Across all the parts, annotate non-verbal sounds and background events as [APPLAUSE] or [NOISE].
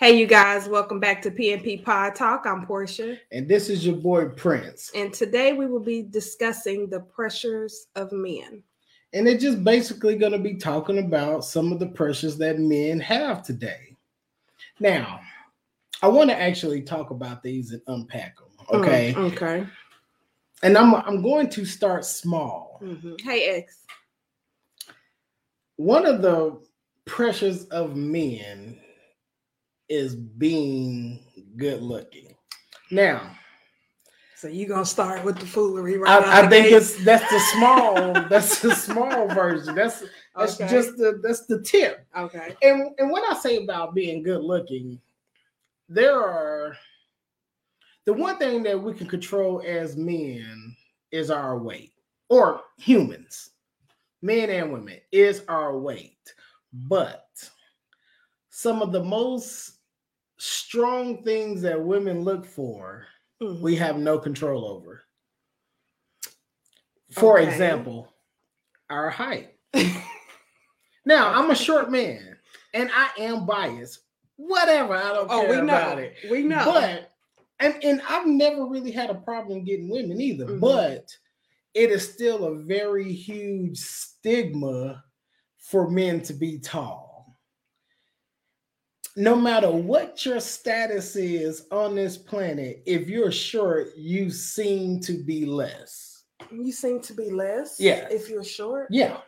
Hey, you guys, welcome back to PNP Pod Talk. I'm Porsche. And this is your boy Prince. And today we will be discussing the pressures of men. And it's just basically going to be talking about some of the pressures that men have today. Now, I want to actually talk about these and unpack them. Okay. Mm, okay. And I'm I'm going to start small. Mm-hmm. Hey X. One of the pressures of men is being good looking. Now, so you're gonna start with the foolery, right? I, I think gate. it's that's the small, [LAUGHS] that's the small version. That's that's okay. just the that's the tip. Okay. And and when I say about being good looking, there are the one thing that we can control as men is our weight, or humans, men and women, is our weight. But some of the most strong things that women look for, mm-hmm. we have no control over. For okay. example, our height. now, I'm a short man and I am biased. Whatever, I don't oh, care we know. about it. We know. But and, and I've never really had a problem getting women either, mm-hmm. but it is still a very huge stigma for men to be tall no matter what your status is on this planet, if you're short, you seem to be less. You seem to be less. Yeah. If you're short. Yeah.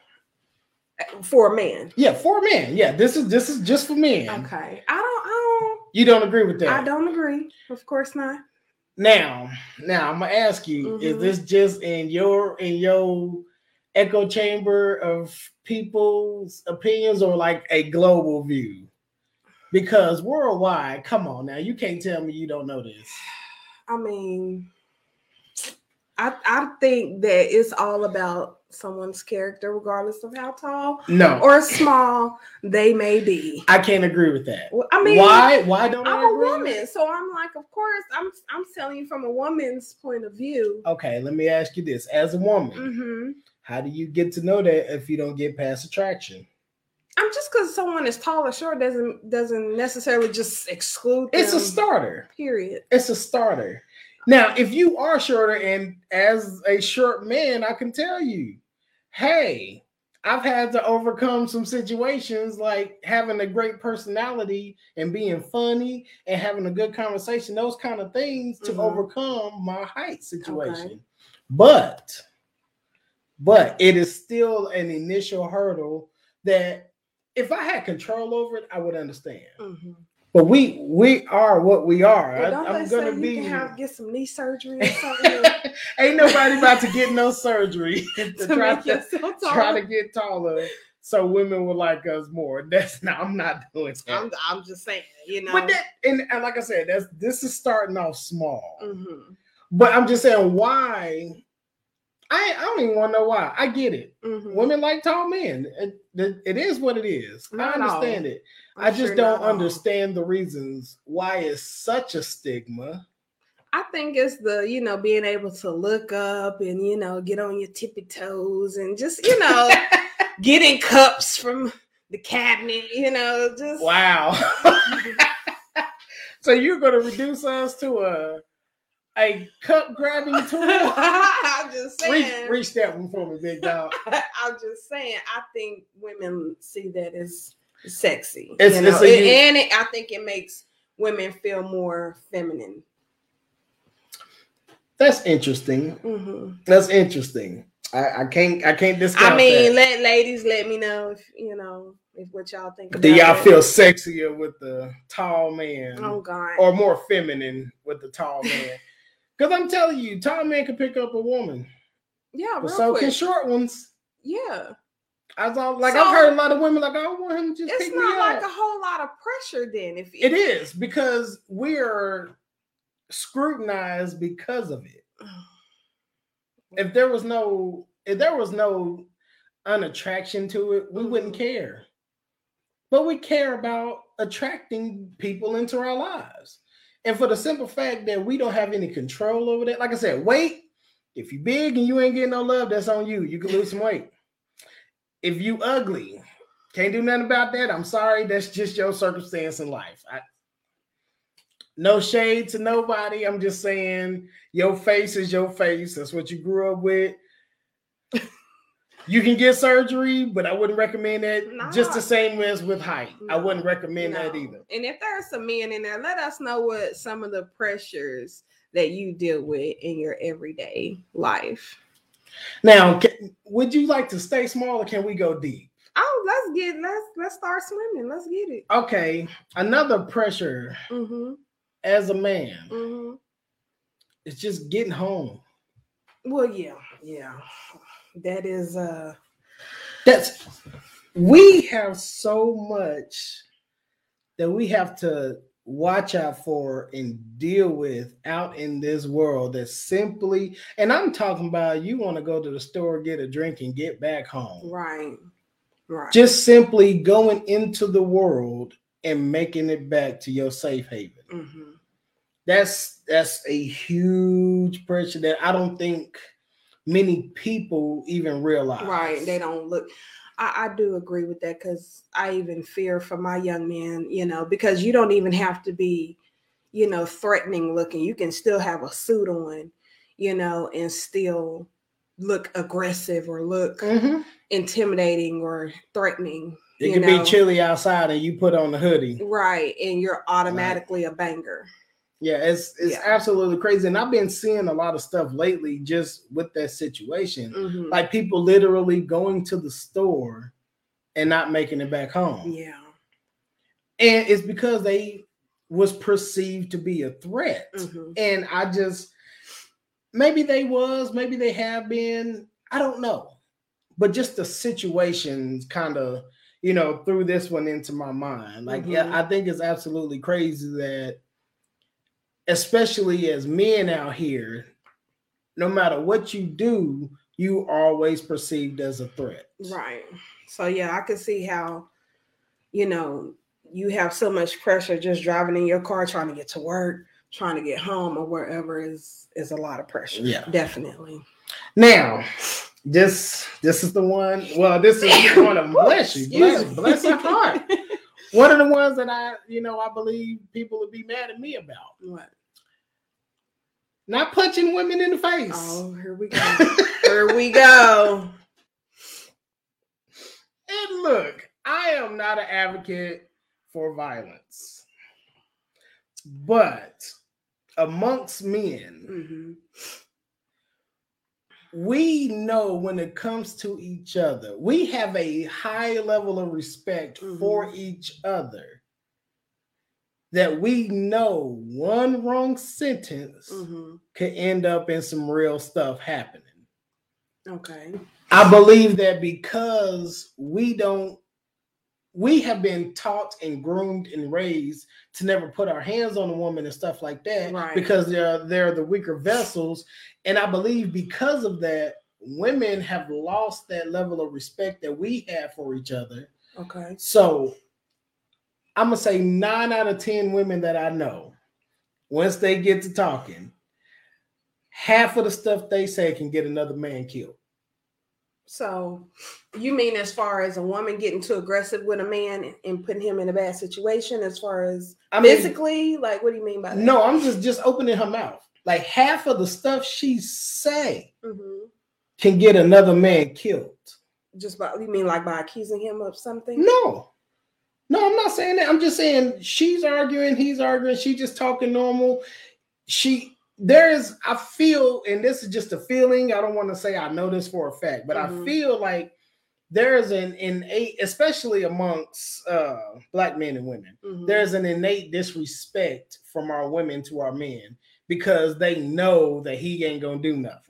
For a man. Yeah, for a man. Yeah, this is this is just for men. Okay. I don't. I don't. You don't agree with that? I don't agree. Of course not. Now, now I'm gonna ask you: mm-hmm. Is this just in your in your echo chamber of people's opinions, or like a global view? Because worldwide, come on now, you can't tell me you don't know this. I mean, I I think that it's all about someone's character, regardless of how tall no. or small they may be. I can't agree with that. Well, I mean, why? Why don't I'm a woman, so I'm like, of course, I'm I'm telling you from a woman's point of view. Okay, let me ask you this: as a woman, mm-hmm. how do you get to know that if you don't get past attraction? I'm just because someone is tall or short doesn't doesn't necessarily just exclude. It's a starter. Period. It's a starter. Now, if you are shorter, and as a short man, I can tell you, hey, I've had to overcome some situations like having a great personality and being funny and having a good conversation, those kind of things to mm-hmm. overcome my height situation. Okay. But but it is still an initial hurdle that if I had control over it, I would understand. Mm-hmm. But we we are what we are. Well, I, am gonna be have, get some knee surgery or [LAUGHS] something. Ain't nobody about to get no surgery [LAUGHS] to, to try to [LAUGHS] try to get taller. So women will like us more. That's not. I'm not doing that. I'm, I'm just saying, you know. But that, and, and like I said, that's this is starting off small. Mm-hmm. But I'm just saying, why I, I don't even want to know why. I get it. Mm-hmm. Women like tall men. It, it is what it is. Not I understand it. I'm i just sure don't understand all. the reasons why it's such a stigma. I think it's the, you know, being able to look up and, you know, get on your tippy toes and just, you know, [LAUGHS] getting cups from the cabinet, you know, just. Wow. [LAUGHS] [LAUGHS] so you're going to reduce us to a a cup grabbing tool. [LAUGHS] I'm just saying. Reach, reach, that one for me, big dog. [LAUGHS] I'm just saying. I think women see that as sexy. It's, you know? it's and it, I think it makes women feel more feminine. That's interesting. Mm-hmm. That's interesting. I, I, can't. I can't discount. I mean, that. let ladies let me know if you know if what y'all think. Do y'all feel sexier with the tall man? Oh God. Or more feminine with the tall man? [LAUGHS] Because I'm telling you, tall men can pick up a woman. Yeah, but so quick. can short ones. Yeah. I was like, so, I've heard a lot of women like, I want him to just. It's not like a whole lot of pressure then. If it is because we're scrutinized because of it. if there was no, if there was no unattraction to it, we mm-hmm. wouldn't care. But we care about attracting people into our lives. And for the simple fact that we don't have any control over that, like I said, weight, if you big and you ain't getting no love, that's on you. You can lose some weight. If you ugly, can't do nothing about that. I'm sorry. That's just your circumstance in life. I, No shade to nobody. I'm just saying your face is your face. That's what you grew up with. You can get surgery, but I wouldn't recommend that. Nah. Just the same as with height. I wouldn't recommend that either. And if there are some men in there, let us know what some of the pressures that you deal with in your everyday life. Now, ca- would you like to stay small or can we go deep? Oh, let's get let's let's start swimming. Let's get it. Okay, another pressure Mm-hmm. as a man Mm-hmm. is just getting home. Well, yeah, yeah. That is uh That's we have so much that we have to watch out for and deal with out in this world that simply and I'm talking about you want to go to the store, get a drink, and get back home. right. Right. Just simply going into the world and making it back to your safe haven. mm-hmm. That's that's a huge pressure that I don't think many people even realize. Right. They don't look. I, I do agree with that because I even fear for my young man, you know, because you don't even have to be, you know, threatening looking. You can still have a suit on, you know, and still look aggressive or look Mhm. intimidating or threatening. It can know. be chilly outside and you put on the hoodie. Right. And you're automatically a banger. Yeah, it's it's Yeah. absolutely crazy. And I've been seeing a lot of stuff lately just with that situation. Mhm. Like people literally going to the store and not making it back home. Yeah. And it's because they was perceived to be a threat. Mhm. And I just maybe they was, maybe they have been, I don't know. But just the situations kind of, you know, threw this one into my mind. Like, Mhm. yeah, I think it's absolutely crazy that, especially as men out here, no matter what you do, you always perceived as a threat. Right. So yeah, I can see how, you know, you have so much pressure just driving in your car, trying to get to work, trying to get home or wherever is is a lot of pressure. Yeah. Definitely. Now, this this is the one. Well, this is one of. [LAUGHS] Bless you, bless, bless her heart. [LAUGHS] One of the ones that I, you know, I believe people would be mad at me about. what? Not punching women in the face. Oh, here we go. here we go. [LAUGHS] And look, I am not an advocate for violence, but amongst men, hmm we know when it comes to each other, we have a high level of respect for Mhm. each other. That we know one wrong sentence hmm could end up in some real stuff happening. Okay. I believe that because we don't, we have been taught and groomed and raised to never put our hands on a woman and stuff like that Right. because they're they're the weaker vessels. And I believe because of that, women have lost that level of respect that we have for each other. Okay. So I'm gonna say nine out of ten women that I know, once they get to talking, half of the stuff they say can get another man killed. So you mean as far as a woman getting too aggressive with a man and putting him in a bad situation as far as I mean, physically? Like what do you mean by that? no, I'm just just opening her mouth. Like half of the stuff she say hmm can get another man killed. Just by you mean like by accusing him of something? No, no, I'm not saying that. I'm just saying she's arguing, he's arguing, she just talking normal. She there is, I feel, and this is just a feeling. I don't want to say I know this for a fact, but Mhm. I feel like there is an innate, especially amongst uh black men and women, Mhm. there's an innate disrespect from our women to our men because they know that he ain't gonna do nothing.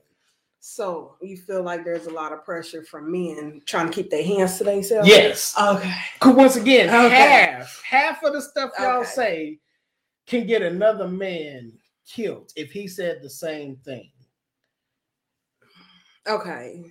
So you feel like there's a lot of pressure from men trying to keep their hands to themselves? Yes. Okay. Cause once again, Okay. half half of the stuff y'all Okay. say can get another man killed if he said the same thing. Okay.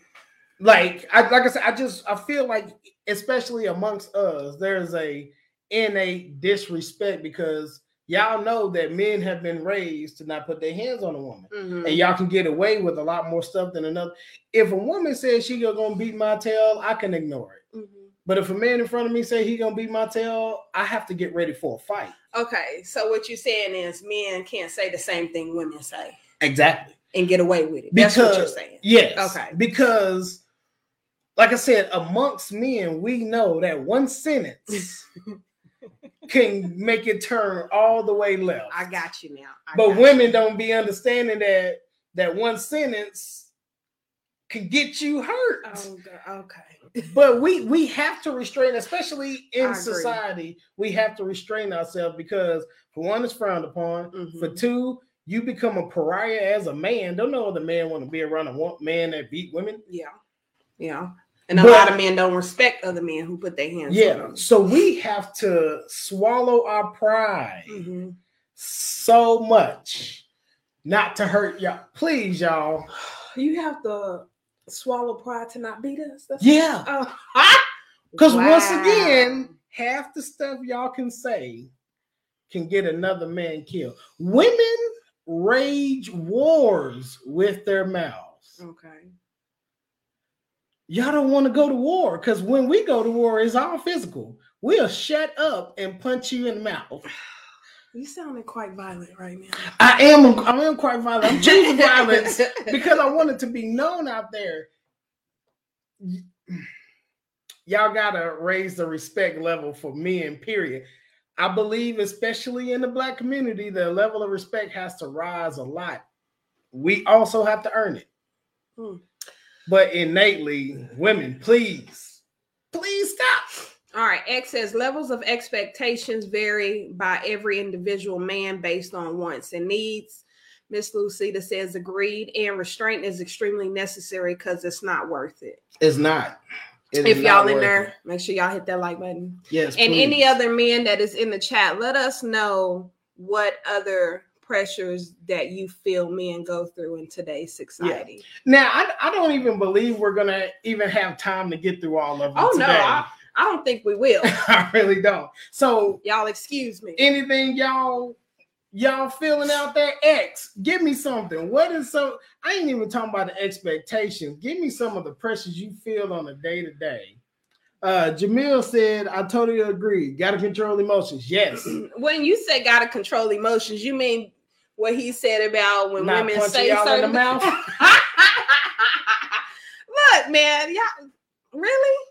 Like I like I said, I just I feel like especially amongst us, there's a innate disrespect because y'all know that men have been raised to not put their hands on a woman. Mhm. And y'all can get away with a lot more stuff than another. If a woman says she gonna beat my tail, I can ignore it. Mhm. But if a man in front of me say he gonna beat my tail, I have to get ready for a fight. Okay, so what you're saying is men can't say the same thing women say Exactly. and get away with it. That's what you're saying. Yes. Okay. Because, like I said, amongst men, we know that one sentence [LAUGHS] can make it turn all the way left. I got you now. I but got you. women don't be understanding that that one sentence can get you hurt. Oh, okay. But we we have to restrain, especially in society, we have to restrain ourselves because for one, it's frowned upon. For Mhm. two, you become a pariah as a man. Don't know other man want to be around a man that beat women. Yeah. Yeah. And a But- lot of men don't respect other men who put their hands on Yeah. them. So we have to swallow our pride Mhm. so much not to hurt y'all. Please, y'all. [SIGHS] You have to swallow pride to not beat us. That's- Yeah. Oh. [LAUGHS] Because once Wow. again, half the stuff y'all can say can get another man killed. Women rage wars with their mouths. Okay. Y'all don't want to go to war because when we go to war, it's all physical. We'll shut up and punch you in the mouth. You sounding quite violent right now. I am I am quite violent. I'm choosing violence because I want it to be known out there. Y'all gotta raise the respect level for men, period. I believe, especially in the black community, the level of respect has to rise a lot. We also have to earn it. Hmm. But innately, women, please, please stop. All right. X says levels of expectations vary by every individual man based on wants and needs. Miss Lucida says agreed, and restraint is extremely necessary because it's not worth it. It's not. It if y'all in there, it. make sure y'all hit that like button. yes, And any other men that is in the chat, let us know what other pressures that you feel men go through in today's society. Yeah. Now, I, I don't even believe we're gonna even have time to get through all of them. Oh no. I, I don't think we will. [LAUGHS] I really don't. So, y'all excuse me. anything y'all y'all feeling out there? X, give me something. What is so? I ain't even talking about the expectations. Give me some of the pressures you feel on a day to day. Uh, Jamil said, "I totally agree. Got to control emotions. Yes, [CLEARS THROAT] when you say gotta control emotions, you mean what he said about when Not women punching say y'all in the certain mouth? [LAUGHS] Look, man, y'all really?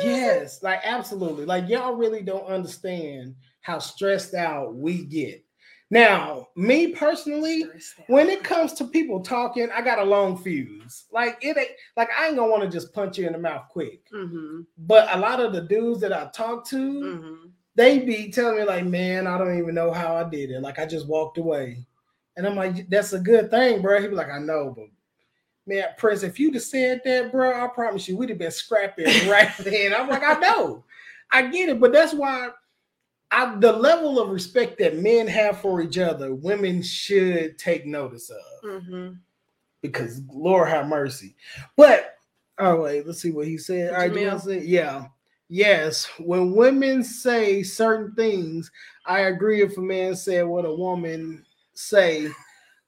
yes, like absolutely. Like y'all really don't understand how stressed out we get. Now, me personally, when it comes to people talking, I got a long fuse. Like it ain't like I ain't gonna want to just punch you in the mouth quick. mm-hmm, But a lot of the dudes that I talk to, mm-hmm. They be telling me like, "Man, I don't even know how I did it. Like I just walked away." And I'm like, "That's a good thing, bro." He be like, "I know, but man, Prince, if you'd have said that, bro, I promise you, we'd have been scrapping [LAUGHS] right then." I'm like, "I know, I get it, but that's why." I, the level of respect that men have for each other, women should take notice of Mm-hmm. because Lord have mercy. But oh wait, let's see what he said. All right, Jamil. Jamil said, yeah. Yes, when women say certain things, I agree if a man said what a woman say,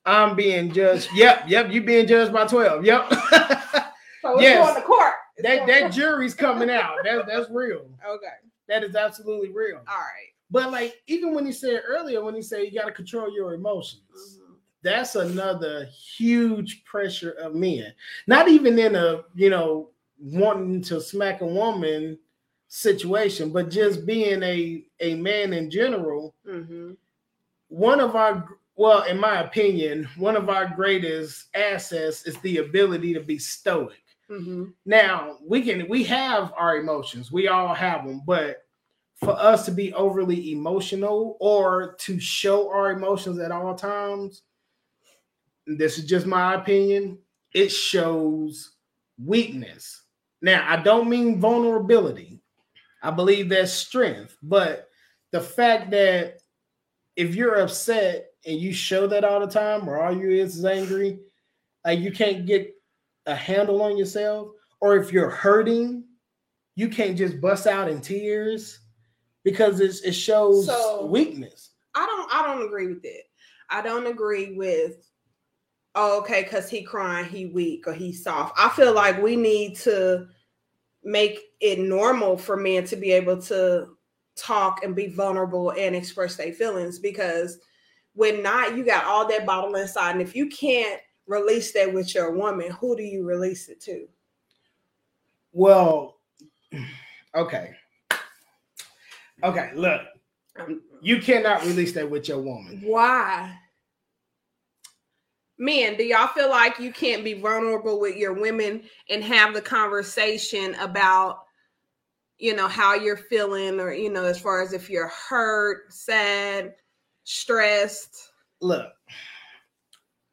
I'm being judged. Yep, yep, you being judged by 12. Yep. [LAUGHS] So Yes. going to court. It's that that jury's coming out. [LAUGHS] That, that's real. okay. That is absolutely real. All right. But like even when he said earlier, when he said you got to control your emotions, Mhm. that's another huge pressure of men. Not even in a you know wanting to smack a woman situation, but just being a a man in general. Mhm. One of our well, in my opinion, one of our greatest assets is the ability to be stoic. Mhm. Now we can we have our emotions, we all have them, but for us to be overly emotional or to show our emotions at all times, this is just my opinion, it shows weakness. Now, I don't mean vulnerability. I believe that's strength, but the fact that if you're upset and you show that all the time, or all you is is angry, like you can't get a handle on yourself, or if you're hurting, you can't just bust out in tears because it's, it shows So- weakness. I don't. I don't agree with it. I don't agree with. Oh, okay, because he crying, he weak or he soft. I feel like we need to make it normal for men to be able to talk and be vulnerable and express their feelings because when not you got all that bottle inside and if you can't release that with your woman who do you release it to Well, [CLEARS THROAT] okay. Okay, look, you cannot release that with your woman. why men do y'all feel like you can't be vulnerable with your women and have the conversation about you know how you're feeling or you know as far as if you're hurt sad stressed Look,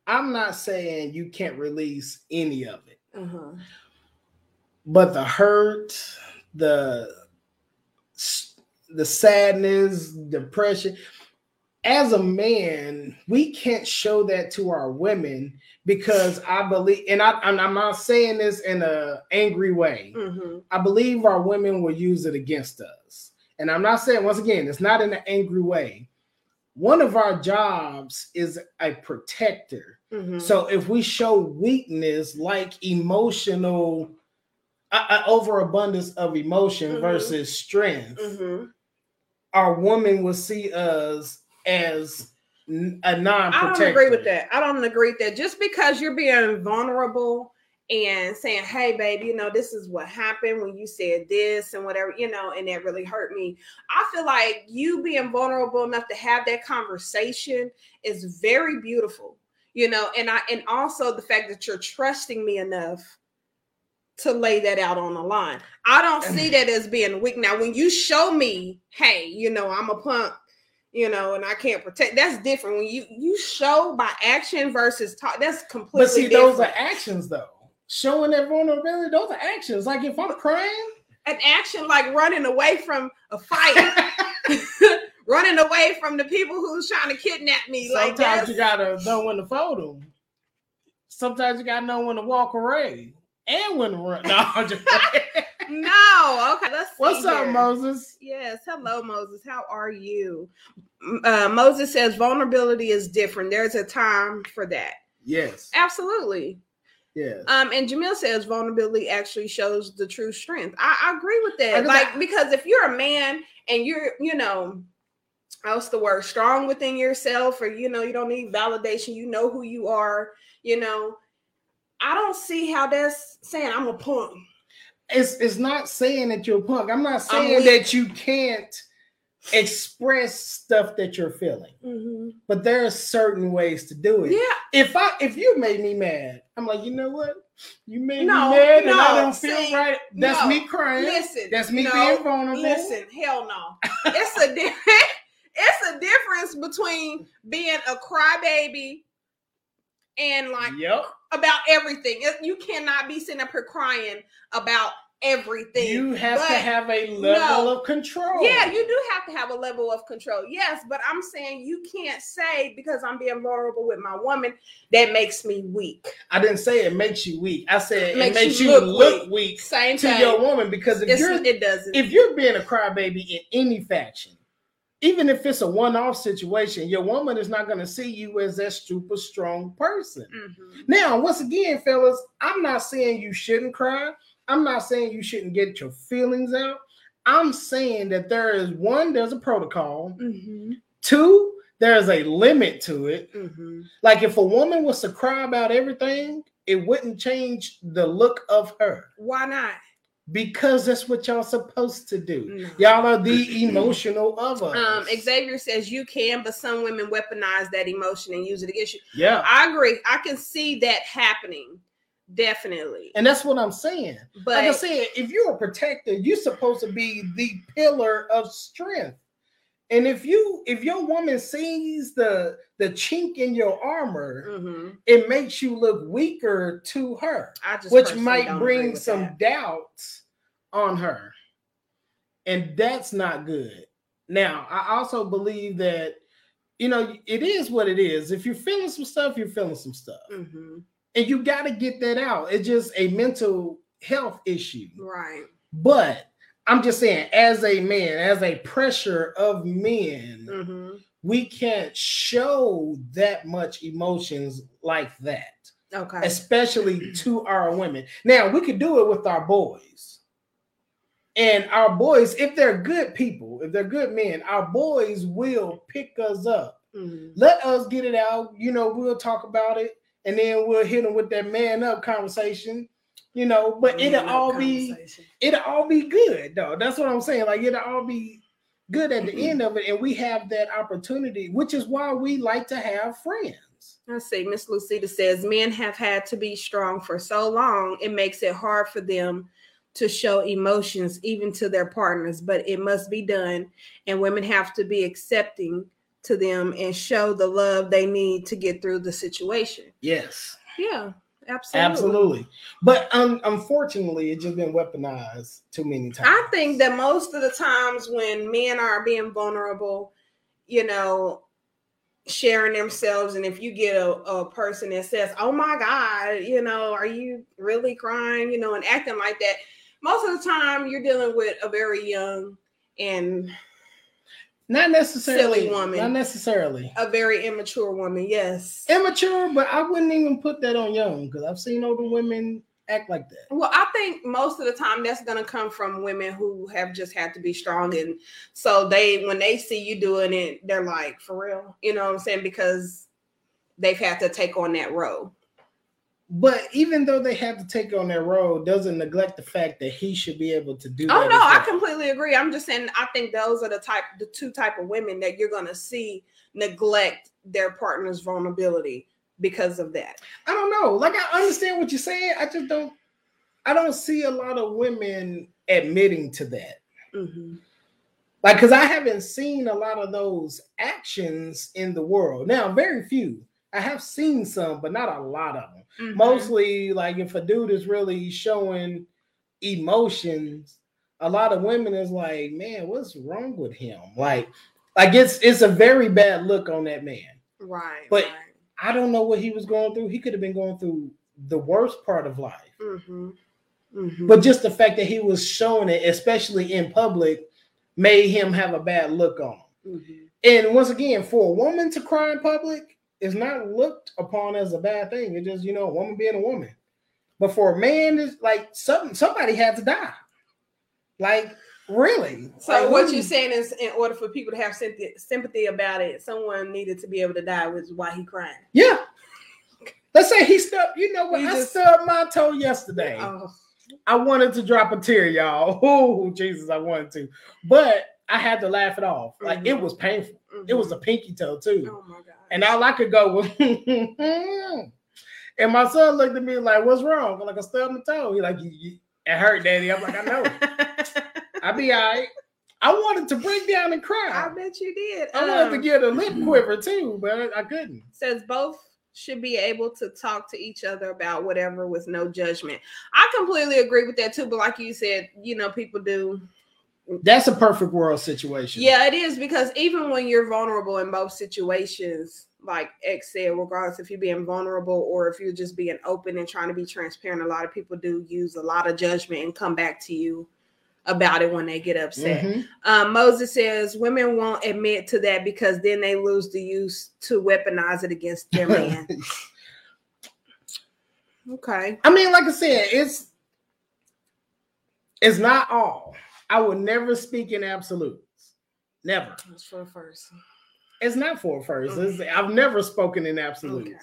I'm not saying you can't release any of it, uh-huh. but the hurt, the the sadness, depression. As a man, we can't show that to our women because I believe, and I, I'm I'm not saying this in a angry way. hmm I believe our women will use it against us. And I'm not saying, once again, it's not in an angry way. One of our jobs is a protector. hmm So if we show weakness, like emotional, uh, uh, overabundance of emotion Mhm. versus strength, hmm our woman will see us as a non I don't agree with that. I don't agree with that. Just because you're being vulnerable and saying, "Hey, baby, you know this is what happened when you said this and whatever," you know, and that really hurt me. I feel like you being vulnerable enough to have that conversation is very beautiful, you know, and I and also the fact that you're trusting me enough to lay that out on the line. I don't see [CLEARS THROAT] that as being weak. Now, when you show me, hey, you know, I'm a punk, you know, and I can't protect, that's different. When you you show by action versus talk, that's completely But see, different. those are actions though. Showing that vulnerability, those are actions. Like if I'm crying, An action like running away from a fight, [LAUGHS] [LAUGHS] running away from the people who's trying to kidnap me. sometimes that. you gotta know when to fold them. Sometimes you gotta know when to walk away and when to run. [LAUGHS] No, I'm just [LAUGHS] no, okay, let's see What's up, here. Moses? Yes. Hello, Moses. How are you? Uh, Moses says vulnerability is different. There's a time for that. Yes, Absolutely. yes. Um, and Jamil says vulnerability actually shows the true strength. I, I agree with that. know Like that- because if you're a man and you're, you know, what's the word, strong within yourself, or you know, you don't need validation. You know who you are. You know, I don't see how that's saying I'm a punk. It's it's not saying that you're a punk. I'm not saying weak. that you can't express stuff that you're feeling, mm-hmm. but there are certain ways to do it. Yeah. If I if you made me mad, I'm like, you know what? You made No, me mad and no, I don't feel see, right. That's no. me crying. Listen. That's me no, being vulnerable. Listen, hell no. [LAUGHS] It's a different. [LAUGHS] It's a difference between being a crybaby and like Yep. About everything. You cannot be sitting up here crying about everything. You have to have a level no. of control. Yeah, you do have to have a level of control. Yes, but I'm saying you can't say because I'm being vulnerable with my woman that makes me weak. I didn't say it makes you weak. I said Makes it makes you look look, weak. weak, Same to thing. your woman because if It's- you're it doesn't. if you're being a crybaby in any faction, even if it's a one-off situation, your woman is not going to see you as that super strong person. Mhm. Now, once again, fellas, I'm not saying you shouldn't cry. I'm not saying you shouldn't get your feelings out. I'm saying that there is one, there's a protocol. Mhm. Two, there's a limit to it. Mhm. Like if a woman was to cry about everything, it wouldn't change the look of her Why not? Because that's what y'all supposed to do. No. Y'all are the emotional of us. Um, Xavier says you can, but some women weaponize that emotion and use it against you. yeah, I agree. I can see that happening, definitely. and that's what I'm saying. But like I said, if you're a protector, you're supposed to be the pillar of strength. And if you if your woman sees the the chink in your armor, Mhm. it makes you look weaker to her. Which might bring some that. doubts on her. And that's not good. Now, I also believe that, you know, it is what it is. If you're feeling some stuff, you're feeling some stuff. Mhm. And you got to get that out. It's just a mental health issue. Right. But I'm just saying, as a man, as a pressure of men, Mhm. we can't show that much emotions like that Okay. especially to our women. Now we could do it with our boys. And our boys, if they're good people, if they're good men, our boys will pick us up. Mhm. Let us get it out. You know, we'll talk about it, and then we'll hit them with that man up conversation. You know, but Man it'll all be it'll all be good though. That's what I'm saying. Like it'll all be good at the Mm-hmm. end of it, and we have that opportunity, which is why we like to have friends. Let's see. Miss Lucita says men have had to be strong for so long, it makes it hard for them to show emotions even to their partners, but it must be done. And women have to be accepting to them and show the love they need to get through the situation. Yes, Yeah, absolutely. absolutely. But um, unfortunately, it's just been weaponized too many times. I think that most of the times when men are being vulnerable, you know, sharing themselves, and if you get a, a person that says, Oh my God, you know, are you really crying? You know, and acting like that, most of the time you're dealing with a very young and not necessarily silly woman. Not necessarily a very immature woman. Yes. immature, but I wouldn't even put that on young because I've seen older women act like that. Well, I think most of the time that's going to come from women who have just had to be strong. And so they, when they see you doing it, they're like, for real, you know what I'm saying? Because they've had to take on that role. But even though they have to take on that role, doesn't neglect the fact that he should be able to do. Oh no, I completely agree. I'm just saying I think those are the type the two type of women that you're gonna see neglect their partner's vulnerability because of that. I don't know. Like I understand what you're saying. I just don't. I don't see a lot of women admitting to that. Mhm. Like, because I haven't seen a lot of those actions in the world. Now, very few. I have seen some, but not a lot of them. Mhm. Mostly, like if a dude is really showing emotions, a lot of women is like, man, what's wrong with him? Like, like it's it's a very bad look on that man. right. but- right. I don't know what he was going through. He could have been going through the worst part of life. Mhm. Mhm. But just the fact that he was showing it, especially in public, made him have a bad look on him. Mhm. And once again, for a woman to cry in public is not looked upon as a bad thing. It's just, you know, a woman being a woman. But for a man, it's like something somebody had to die. Like, really. So Like, what you're saying is, in order for people to have sympathy, sympathy about it, someone needed to be able to die, which is why he crying. Yeah. Let's say he stubbed, you know what? He I just- stubbed my toe yesterday. Oh, I wanted to drop a tear, y'all. [LAUGHS] Oh, Jesus, I wanted to. But I had to laugh it off. Like it Mhm. was painful. It was a pinky toe too. Oh my god. And all I could go was, [LAUGHS] and my son looked at me like, "What's wrong?" I'm like, "I stubbed my toe." He like, "It hurt, Daddy." I'm like, "I know. [LAUGHS] I'll be all right." I wanted to break down and cry. I bet you did. I wanted to Um, get a [LAUGHS] lip quiver too, but I couldn't. says both should be able to talk to each other about whatever with no judgment. I completely agree with that too. But like you said, you know, people do. That's a perfect world situation. Yeah, it is because even when you're vulnerable in both situations, like X said, regardless if you're being vulnerable or if you're just being open and trying to be transparent, a lot of people do use a lot of judgment and come back to you about it when they get upset. Mhm. Um, Moses says women won't admit to that because then they lose the use to weaponize it against their [LAUGHS] man. okay. I mean, like I said, it's it's not all. I would never speak in absolutes. Never. That's for a first. It's not for a first. It's, I've never spoken in absolutes. Okay.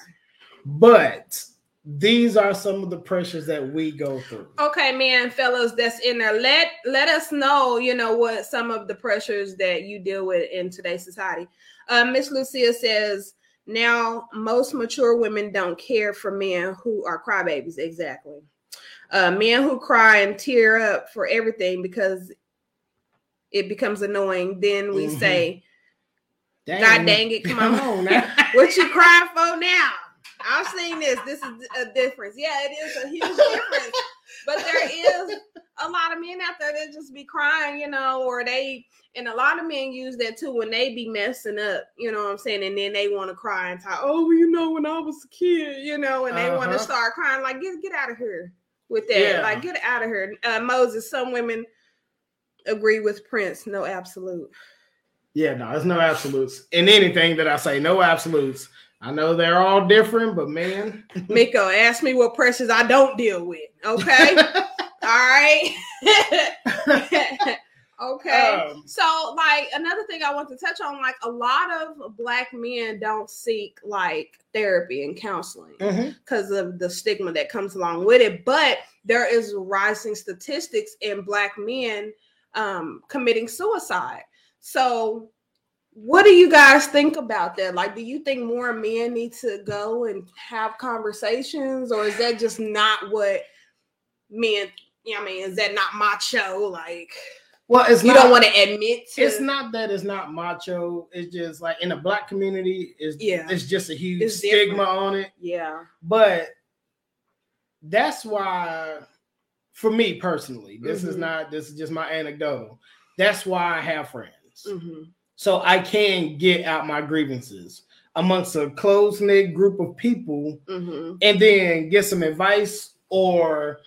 But these are some of the pressures that we go through. Okay, man, fellas, that's in there. Let let us know, you know, what some of the pressures that you deal with in today's society. Uh, Miss Lucia says now most mature women don't care for men who are crybabies. Exactly. Uh, men who cry and tear up for everything because it becomes annoying. Then we Mhm. say, Dang. God dang it, come on. now. [LAUGHS] "What you crying for now?" I've seen this. This is a difference. Yeah, it is a huge difference. But there is a lot of men out there that just be crying, you know, or they and a lot of men use that too when they be messing up, you know what I'm saying? And then they want to cry and talk, oh, you know, when I was a kid, you know, and they want to Uh-huh. start crying, like, get get out of here with that. Yeah. Like, get out of here. Uh, Moses, some women agree with Prince, no absolute. Yeah, no, there's no absolutes. In anything that I say, no absolutes. I know they're all different, but man. [LAUGHS] Miko, ask me what pressures I don't deal with. Okay. [LAUGHS] right. [LAUGHS] okay. Um, so, like another thing I want to touch on, like a lot of black men don't seek like therapy and counseling because mm-hmm. of the stigma that comes along with it. But there is rising statistics in black men um, committing suicide. So what do you guys think about that? Like, do you think more men need to go and have conversations, or is that just not what men? You know, I mean, is that not macho? Like, well, it's you not, don't want to admit. To, it's not that it's not macho. It's just like in the black community, is yeah, it's just a huge it's stigma different. on it. Yeah, but that's why, for me personally, this mm-hmm. is not. This is just my anecdotal. That's why I have friends. Mm-hmm so I can get out my grievances amongst a close knit group of people mm-hmm. and then get some advice or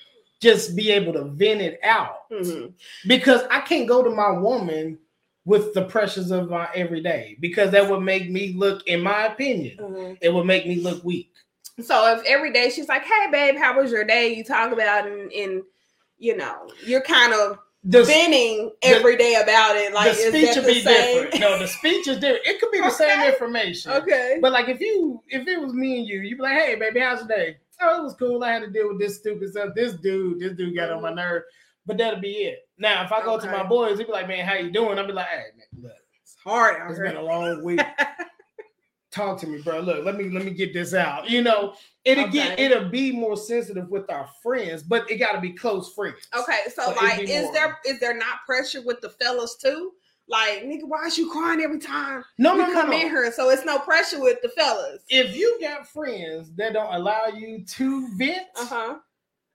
just be able to vent it out mm-hmm. because I can't go to my woman with the pressures of my everyday because that would make me look, in my opinion, mm-hmm. it would make me look weak. So if every day she's like, "Hey, babe, how was your day?" You talk about and, and you know you're kind of the, venting every day about it. Like the speech would be same? different. No, the speech is different. It could be the okay. same information. Okay. But like if you if it was me and you, you'd be like, hey baby, how's your day? Oh, it was cool. I had to deal with this stupid stuff. This dude, this dude got on my nerve. But that'll be it. Now, if I go okay. to my boys, they'd be like, man, how you doing? I'll be like, hey man, look. It's hard. It's been a long week. [LAUGHS] talk to me, bro. Look, let me let me get this out. You know, it'll okay. get it'll be more sensitive with our friends, but it got to be close friends. Okay, so, so like, is more. there is there not pressure with the fellas too? Like, nigga, why is you crying every time no, no, come no, in here? So it's no pressure with the fellas. If you got friends that don't allow you to vent, uh huh.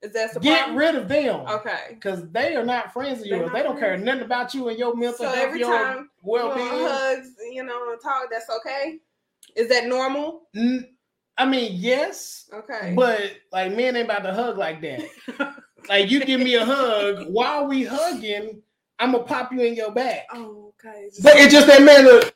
Is that the get problem? rid of them? Okay, because they are not friends of yours. They don't care nothing about you and your mental so health, your well-being. Hugs, you know, talk. That's okay. Is that normal? I mean, yes. Okay. But like men ain't about to hug like that. like you give me a hug [LAUGHS] while we hugging, I'm gonna pop you in your back. Oh, okay. But it's just that man up.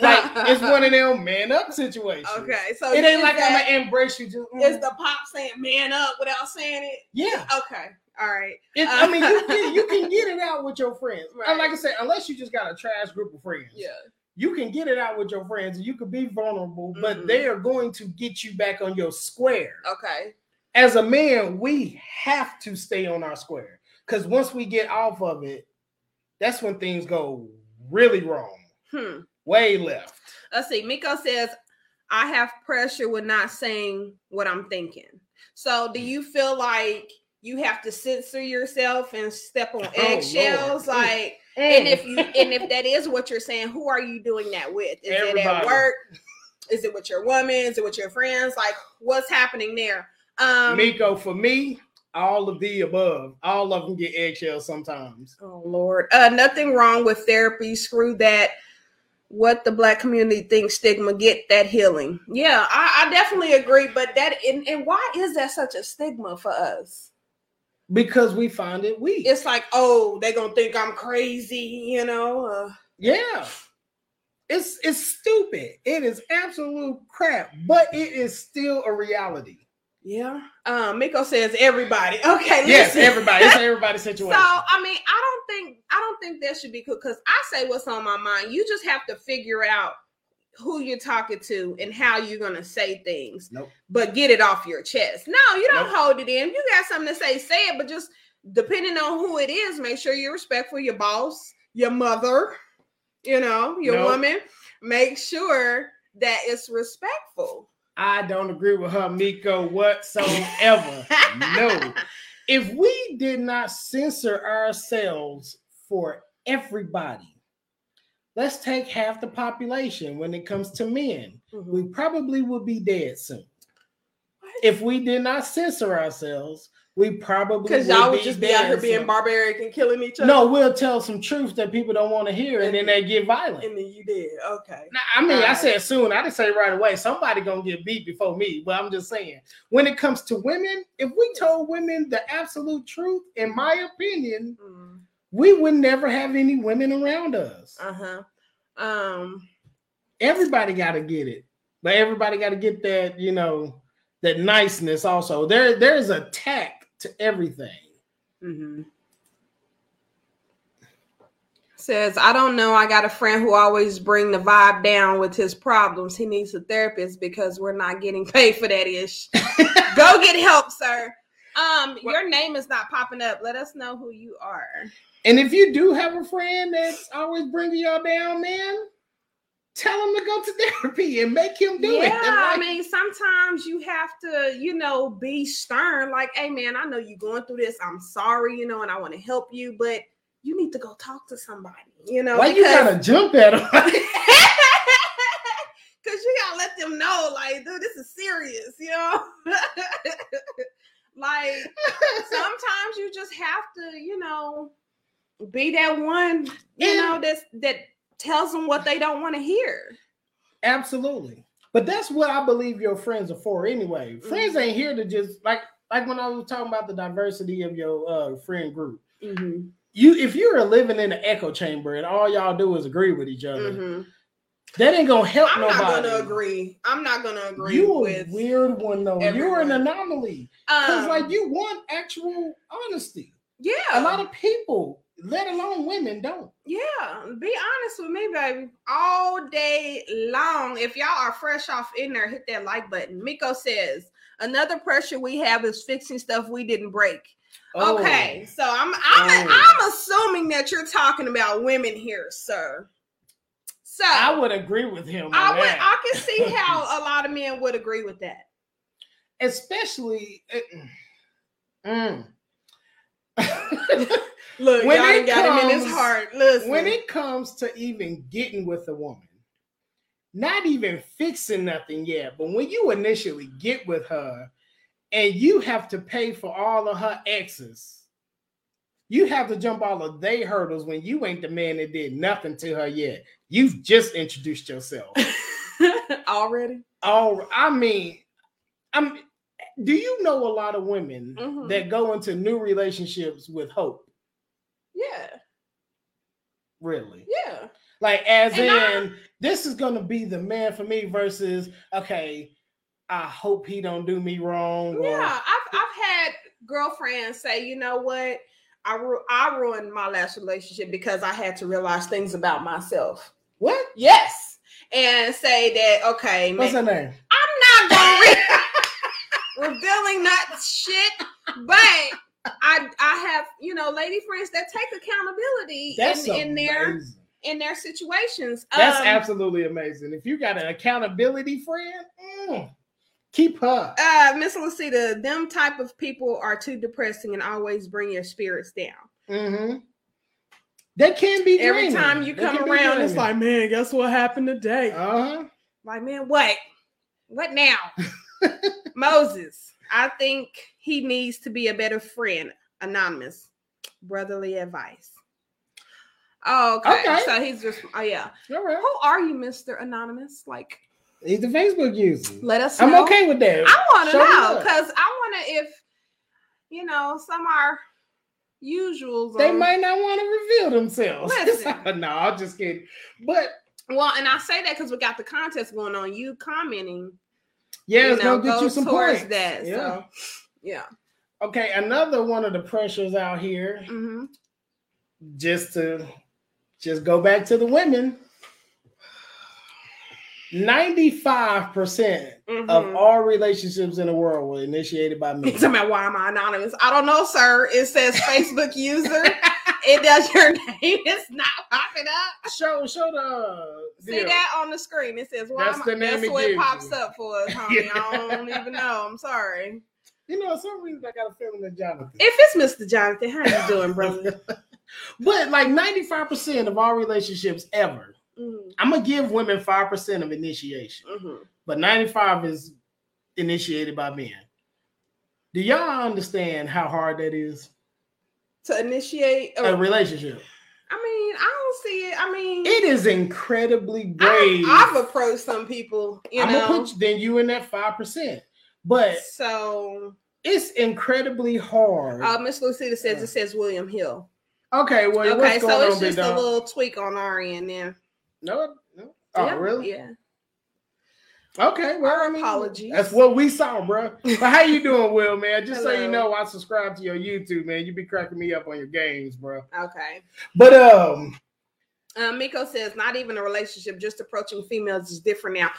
like [LAUGHS] it's one of them man up situations. Okay, so it ain't like that, I'm gonna embrace you. Just mm. is the pop saying man up without saying it? Yeah. Okay. All right. It, uh, I mean, you can, you can get it out with your friends. Right. Like I said, unless you just got a trash group of friends. Yeah you can get it out with your friends you can be vulnerable, mm-hmm. but they are going to get you back on your square. Okay. As a man, we have to stay on our square because once we get off of it, that's when things go really wrong. Hmm. Way left. Let's see. Miko says, I have pressure with not saying what I'm thinking. So do you feel like you have to censor yourself and step on oh, eggshells? Oh, like Mm. And if you and if that is what you're saying, who are you doing that with? Is Everybody. it at work? Is it with your woman? Is it with your friends? Like what's happening there? Um Miko, for me, all of the above. All of them get eggshells sometimes. Oh Lord. Uh nothing wrong with therapy. Screw that. What the black community thinks stigma, get that healing. Yeah, I, I definitely agree. But that and, and why is that such a stigma for us? because we find it weak. It's like, oh, they're gonna think I'm crazy, you know. Uh, yeah. It's it's stupid. It is absolute crap, but it is still a reality. Yeah. Um, Miko says everybody. [LAUGHS] Okay, yes, everybody. It's everybody's [LAUGHS] situation. so I mean, I don't think I don't think that should be cool because I say what's on my mind. You just have to figure out who you're talking to and how you're gonna say things. Nope. But get it off your chest. No, you don't nope. hold it in. You got something to say, say it, but just depending on who it is, make sure you're respectful, your boss, your mother, you know, your nope. woman. Make sure that it's respectful. I don't agree with her, Miko, whatsoever. no. [LAUGHS] If we did not censor ourselves for everybody, let's take half the population when it comes to men. Mm-hmm. We probably would be dead soon. What? If we did not censor ourselves, we probably because y'all would just be out here being barbaric and killing each other. No, we'll tell some truth that people don't want to hear, and, and then they get violent. And then you did, okay. Now, I mean, All I right. said soon. I didn't say right away. Somebody gonna get beat before me, but I'm just saying. When it comes to women, if we told women the absolute truth, in my opinion, mm we would never have any women around us. Uh-huh. Um everybody gotta get it, but everybody gotta get that, you know, that niceness also. There, there's a tact to everything. Mm-hmm. Says, I don't know. I got a friend who always bring the vibe down with his problems. He needs a therapist because we're not getting [LAUGHS] paid for that ish. [LAUGHS] Go get help, sir. Um, What- your name is not popping up. Let us know who you are. And if you do have a friend that's always bringing y'all down, man, tell him to go to [LAUGHS] therapy and make him do it. yeah, I mean, sometimes you have to, you know, be stern. Like, hey, man, I know you're going through this. I'm sorry, you know, and I want to help you, but you need to go talk to somebody, you know, why you gotta jump at him? [LAUGHS] [LAUGHS] Cause you gotta let them know, like, dude, this is serious, you know. like sometimes you just have to, you know, be that one, you And- know, that's that tells them what they don't want to hear. Absolutely. But that's what I believe your friends are for anyway. Friends ain't here to just like like when I was talking about the diversity of your uh friend group. Mm-hmm. You if you're living in an echo chamber and all y'all do is agree with each other, Mm-hmm. that ain't gonna help I'm nobody. not gonna agree. I'm not gonna agree You a weird one though. You're an anomaly. Because um, like you want actual honesty. yeah, A lot of people, let alone women, don't. Yeah, be honest with me, baby. All day long. If y'all are fresh off in there, hit that like button. Miko says another pressure we have is fixing stuff we didn't break. Oh, Okay, so I'm I'm Oh. I'm assuming that you're talking about women here, sir. So I would agree with him. I would that. I can see [LAUGHS] how a lot of men would agree with that. especially mm. [LAUGHS] Look, When it got him in his comes- heart. Listen, when it comes to even getting with a woman, not even fixing nothing yet, but when you initially get with her and you have to pay for all of her exes, you have to jump all of they hurdles when you ain't the man that did nothing to her yet. You've just introduced yourself. [LAUGHS] already. Oh, I mean, I'm. Do you know a lot of women Mhm. that go into new relationships with hope? Yeah, Really? yeah. Like, as And I- in, this is gonna be the man for me. Versus, okay, I hope he don't do me wrong. or- Yeah, I've I've had girlfriends say, you know what, I ru- I ruined my last relationship because I had to realize things about myself. what? Yes, and say that okay, What's man, her name? I'm not gonna re- [LAUGHS] revealing that shit, but I I have you know lady friends that take accountability That's in, in their in their situations. That's Um, absolutely amazing. If you got an accountability friend, mm, keep her. uh Miss Lucita, them type of people are too depressing and always bring your spirits down. Mm-hmm. They can be Every draining. time you come around, it's like, man, guess what happened today? uh-huh. like, man, what? What now? [LAUGHS] Moses, I think he needs to be a better friend. Anonymous, brotherly advice. Oh, okay. Okay. So he's just, oh yeah. Right. Who are you, Mister Anonymous? Like, He's a Facebook user. let us. Know. I'm okay with that. I want to know because I want to. If you know, some are usuals. They might not want to reveal themselves. [LAUGHS] [LAUGHS] No, I'm just kidding. But Well, and I say that because we got the contest going on. You commenting, yeah, it's gonna get you some points. that. Yeah. So, yeah. Okay, another one of the pressures out here, hmm just to just go back to the women. 95% Mm-hmm. of all relationships in the world were initiated by men. Why am I anonymous? I don't know, sir. It says [LAUGHS] Facebook user. It does your [LAUGHS] name. It's not popping up. show show the See deal. that on the screen? It says why That's am the name That's what pops you. up for us, [LAUGHS] homie. I don't even know. I'm sorry. You know, some reason I got a feeling that Jonathan. If it's Mr. Jonathan, how you doing, brother? [LAUGHS] But like 95% of all relationships ever, mm I'm gonna give women 5% of initiation, hmm but 95 is initiated by men. Do y'all understand how hard that is? To initiate, A oh, relationship. I mean, I don't see it. I mean, It is incredibly brave. I've, I've approached some people, you I'm know. gonna put you, then you in that five percent, but so, it's incredibly hard. uh, Miss Lucita says it says William Hill. okay, well, Okay, what's going so it's just a little tweak on our end there. No, no. Oh, yeah, really? Yeah. Okay, well, I mean, Apologies. That's what we saw, bro. But how you doing, Will, man? Just so you know, I subscribe to your YouTube, man. You be cracking me up on your games, bro. Okay. But um, Um, Miko says not even a relationship, just approaching females is different now.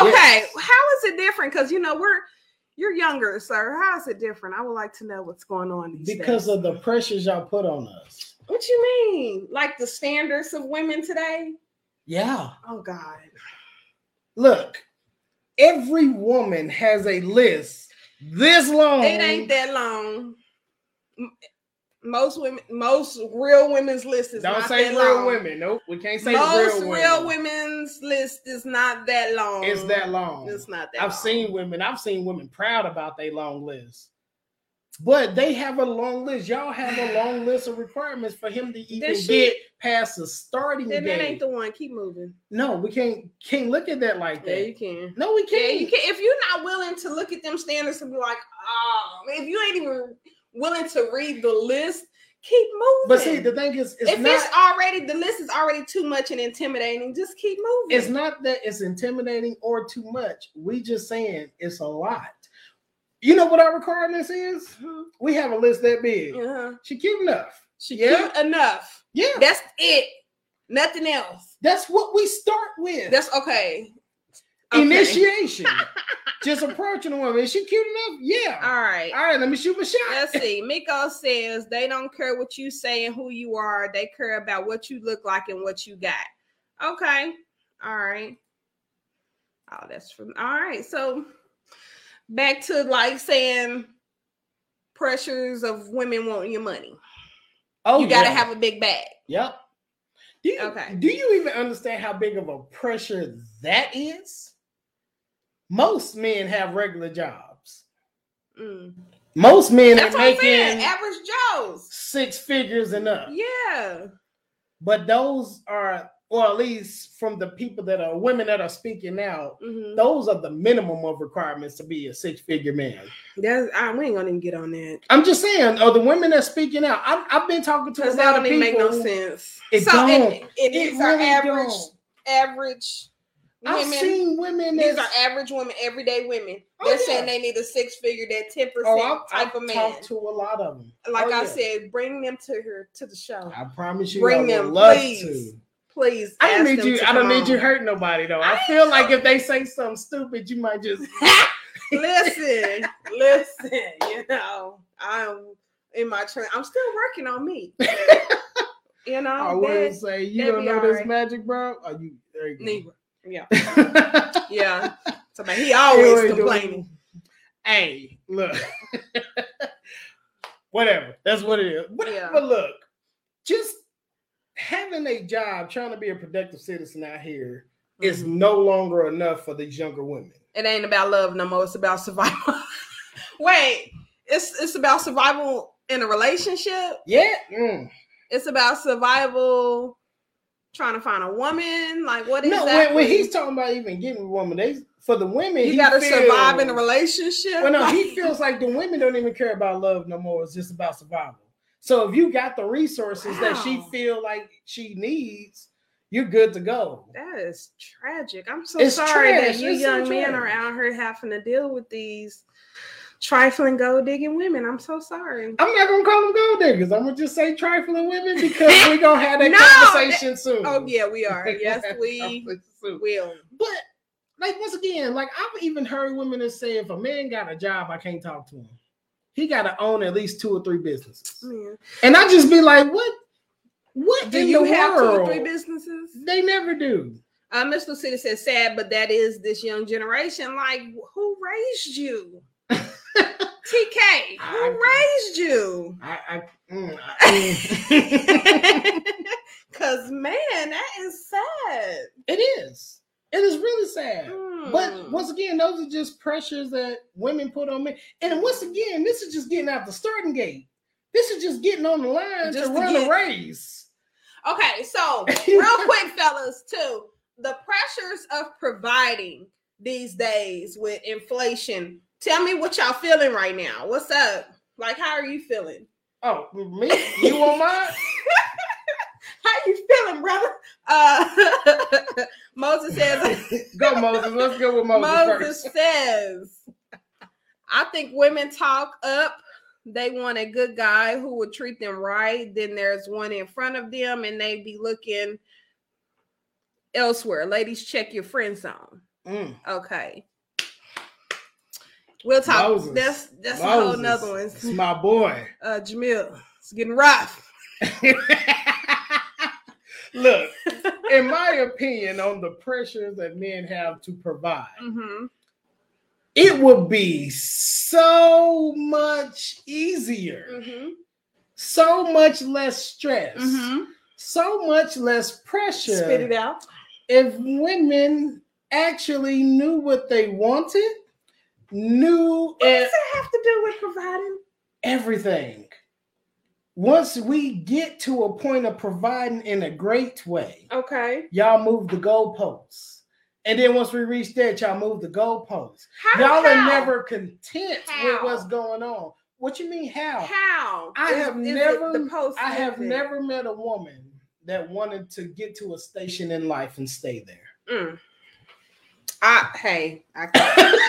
Okay, Yes. how is it different? Because you know we're you're younger, sir. How is it different? I would like to know what's going on because days. of the pressures y'all put on us. what you mean, like the standards of women today? Yeah. Oh God, Look, every woman has a list this long. it ain't that long. Most women, most real women's list is Don't not say that real long. women. Nope, we can't say Most real, real, women. women's list is not that long. It's that long. It's not that. I've long. seen women. I've seen women proud about their long list, but they have a long list. Y'all have a long [SIGHS] list of requirements for him to even she- get past the starting Then that ain't the one. Keep moving. no, we can't can't look at that like Yeah, that. you can. no, we can't. you can. If you're not willing to look at them standards and be like, oh, if you ain't even willing to read the list, keep moving. But see, the thing is, it's if not. it's already the list is already too much and intimidating, just keep moving. it's not that it's intimidating or too much. We just saying it's a lot. You know what our requirements is? We have a list that big. Uh-huh. She cute enough. She Yeah. cute enough. Yeah, That's it. Nothing else. that's what we start with. That's okay. Okay. Initiation. [LAUGHS] just approaching a woman. Is she cute enough? Yeah. All right. All right, let me shoot my shot. Let's see. [LAUGHS] Miko says they don't care what you say and who you are. They care about what you look like and what you got. Okay. All right. Oh, that's from all right. So back to like saying pressures of women wanting your money. oh, you gotta yeah. have a big bag. Yep. Do you, Okay. Do you even understand how big of a pressure that is? Most men have regular jobs. Mm. Most men That's are what I'm saying. making Average Joes. six figures and up. Yeah. But those are, or at least from the people that are women that are speaking out, Mhm. those are the minimum of requirements to be a six figure man. That's I, we ain't gonna even get on that. I'm just saying, are the women that speaking out? I've, I've been talking to a Because that lot don't even people. make no sense. It so don't. and It these are really average, don't. average I've women. seen women These are average women, everyday women. Oh, They're yeah. saying they need a six figure, that ten percent Oh, I've, type I've of man. talked to a lot of them. like Oh, I yeah. said, bring them to her to the show, I promise you, Bring I them, love please. to. Please. I don't need you. I don't need you hurt nobody though. I, I feel like if they say something stupid, you might just. [LAUGHS] [LAUGHS] listen, listen. [LAUGHS] You know, I'm in my train. I'm still working on me. You know, I would say you don't know this alright. magic, bro. Oh, you there you go. Negro. Yeah, yeah. Somebody, he always You ain't doing- complaining. Hey, look. Whatever. That's what it is. But, Yeah. but look, just having a job, trying to be a productive citizen out here, is Mhm. no longer enough for these younger women. It ain't about love no more. It's about survival. [LAUGHS] Wait, it's it's about survival in a relationship. Yeah. Mm. It's about survival trying to find a woman. Like what No, exactly? when, when he's talking about even getting a woman, they for the women, you he got to survive in a relationship. Well, no, Like- he feels like the women don't even care about love no more. It's just about survival. So if you got the resources that she feel like she needs, you're good to go. that is tragic. I'm so It's sorry that you It's so young men are out here having to deal with these trifling gold digging women. I'm so sorry. I'm not gonna call them gold diggers. I'm gonna just say trifling women because we're gonna have that [LAUGHS] No, conversation soon. Oh yeah, we are. [LAUGHS] Yes, we [LAUGHS] will. But like once again, like I've even heard women that say if a man got a job, I can't talk to him. He got to own at least two or three businesses. Yeah. And I just be like, what? What Do in you the have two or three businesses? They never do. Uh, Mr. City says sad, but that is this young generation. Like, who raised you? [LAUGHS] TK, who I- raised you? I, I, mm, I- mm. [LAUGHS] Cause man, that is sad. it is. It is really sad. But Hmm. once again, those are just pressures that women put on men. And once again, this is just getting out the starting gate. This is just getting on the line Just to to run get- a race. Okay, so [LAUGHS] real quick, fellas, too. The pressures of providing these days with inflation. Tell me what y'all feeling right now. What's up? Like, how are you feeling? Oh, me? You want mine? [LAUGHS] How you feeling, brother? Uh, [LAUGHS] Moses says, [LAUGHS] Go Moses. Let's go with Moses, Moses first. says, I think women talk up. They want a good guy who will treat them right. Then there's one in front of them, and they be looking elsewhere. Ladies, check your friend zone. Mm. Okay. We'll talk. Moses. That's that's a whole Moses. nother It's one. my boy. Uh, Jamil, it's getting rough. [LAUGHS] Look, in my opinion, on the pressures that men have to provide, hmm it would be so much easier, hmm so much less stress, hmm so much less pressure Spit it out. if women actually knew what they wanted, knew What e- does that have to do with providing? everything. Once we get to a point of providing in a great way, Okay. y'all move the goalposts. And then once we reach that, y'all move the goalposts. How? Y'all how? are never content with what's going on. What you mean how? How? I Is- have is never- the post. I have method? never met a woman that wanted to get to a station in life and stay there. Mm. I hey, I can't.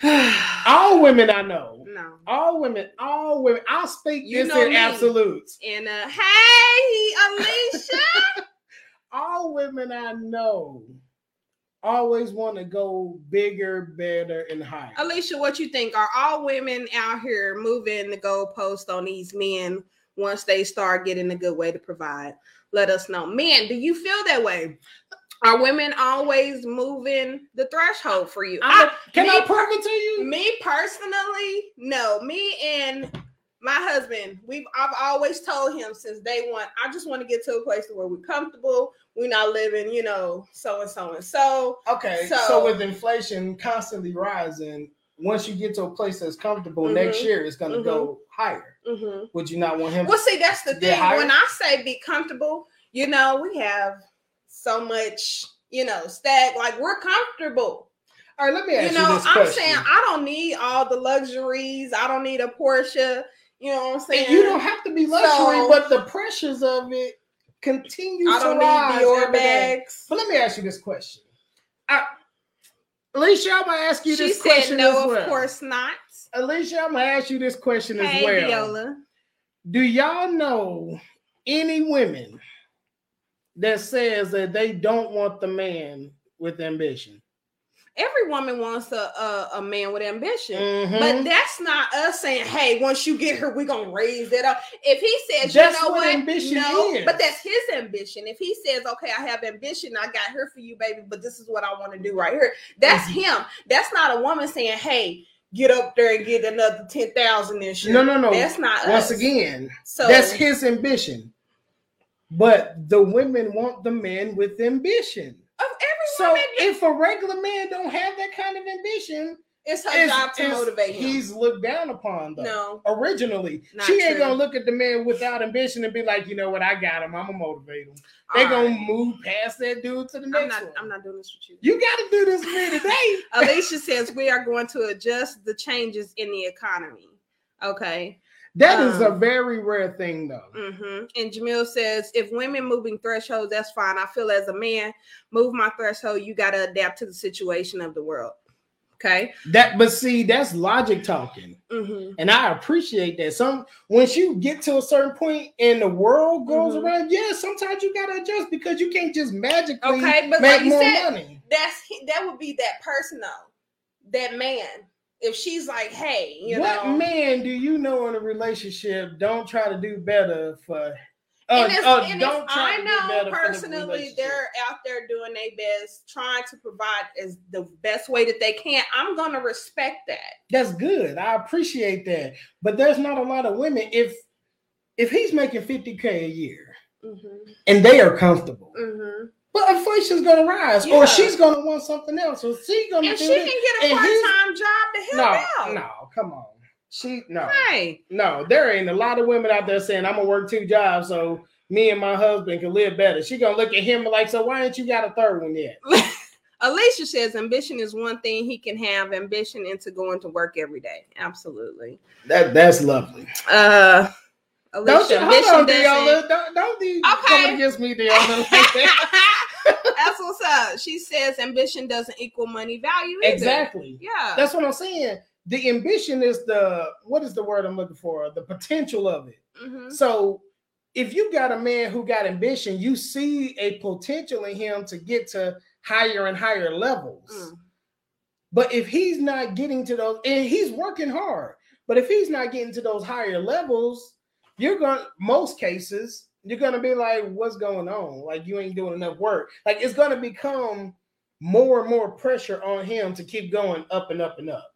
[LAUGHS] All women I know, no. all women, all women, I'll speak You this in me. absolutes. And uh, hey, Alicia. [LAUGHS] all women I know always want to go bigger, better, and higher. Alicia, what you think? Are all women out here moving the goalpost on these men once they start getting a good way to provide? Let us know. Men, do you feel that way? Are women always moving the threshold for you? I'm can me I prove it to you? Me personally, no. Me and my husband, we've I've always told him since day one, I just want to get to a place where we're comfortable. We're not living, you know, so and so and so. Okay, so, So- with inflation constantly rising, once you get to a place that's comfortable, Mhm. next year it's going to Mhm. go higher. Mm-hmm. Would you not want him? Well, see, that's the thing. higher? When I say be comfortable, you know, we have so much, you know, stag. Like we're comfortable. All right, let me ask You you, know, this I'm question. saying I don't need all the luxuries. I don't need a Porsche. You know what I'm saying? And you don't have to be luxury, So- but the pressures of it continue I to don't rise need Dior bags. But let me ask you this question. I, Alicia, I'm gonna ask you She this question no, as well. of course not. Alicia, I'm gonna ask you this question Hey, as well. Viola. Do y'all know any women that says that they don't want the man with ambition? Every woman wants a, a, a man with ambition. Mhm. But that's not us saying, "Hey, once you get her, we're gonna raise that up." If he says, That's "You know what what, ambition no," is. but that's his ambition. If he says, "Okay, I have ambition, I got her for you, baby," but this is what I want to do right here. That's Mhm. him. That's not a woman saying, "Hey, get up there and get another ten thousand this year." no, no, no. that's not Once us. again, So that's his ambition. But the women want the men with ambition. of every So woman, if a regular man don't have that kind of ambition, it's her it's- job to motivate him. He's looked down upon though. no, Originally, Not she ain't true. gonna look at the man without ambition and be like, you know what, I got him. I'm gonna motivate him. They gonna move past that dude to the next I'm not. one. I'm not doing this with you. You got to do this for me today. [LAUGHS] Alicia says we are going to adjust the changes in the economy. Okay. That is a Um, very rare thing, though. hmm And Jamil says if women moving thresholds, that's fine. I feel as a man, move my threshold. You got to adapt to the situation of the world. Okay. That, but see, that's logic talking, hmm and I appreciate that. Some once you get to a certain point and the world goes Mhm. around, yeah, sometimes you gotta adjust because you can't just magically Okay, but make like you more said, money. that's that would be that person though, that man. If she's like, hey, you know, what know, man do you know in a relationship don't try to do better for? Uh, and uh, and don't try I to do know personally they're out there doing their best, trying to provide as the best way that they can. I'm gonna respect that. That's good. I appreciate that. But there's not a lot of women. If if he's making 50k a year Mm-hmm. and they are comfortable, Mm-hmm. But inflation's gonna rise, Yeah. or she's gonna want something else, or she's gonna And she this. can get a part time job to No, help out. no, come on. She no, Hey, no. There ain't a lot of women out there saying I'm gonna work two jobs so me and my husband can live better. She gonna look at him like, so why ain't you got a third one yet? [LAUGHS] Alicia says ambition is one thing he can have ambition into going to work every day. Absolutely. That that's lovely. Uh, Alicia, Don't you hold ambition on, Deola. Don't don't be Okay. coming against me, like that. [LAUGHS] That's what's up. She says ambition doesn't equal money value. Either. exactly. Yeah. That's what I'm saying. The ambition is the what is the word I'm looking for? The potential of it. Mhm. So if you got a man who got ambition, you see a potential in him to get to higher and higher levels. Mm. But if he's not getting to those, and he's working hard, but if he's not getting to those higher levels, you're going to, most cases, you're to be like, what's going on? Like, you ain't doing enough work. Like, it's to become more and more pressure on him to keep going up and up and up.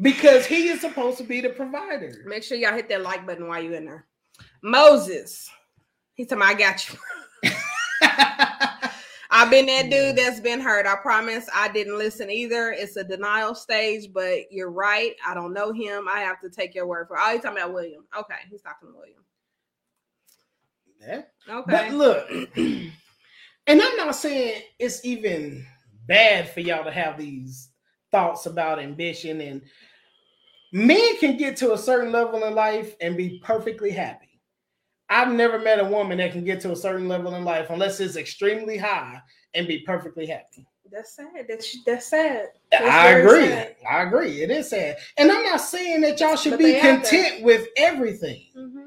Because he is supposed to be the provider. Make sure y'all hit that like button while you're in there. Moses. He told me I got you. [LAUGHS] I've been that dude that's been hurt. I promise I didn't listen either. It's a denial stage, but you're right. I don't know him. I have to take your word for it. Oh, he's talking about William. Okay, he's talking to William. Okay. But look, [CLEARS THROAT] and I'm not saying it's even bad for y'all to have these thoughts about ambition and men can get to a certain level in life and be perfectly happy. I've never met a woman that can get to a certain level in life unless it's extremely high and be perfectly happy. that's sad. That's that's sad. That's I agree. sad. I agree. It is sad. And I'm not saying that y'all should But be content with everything. Mhm.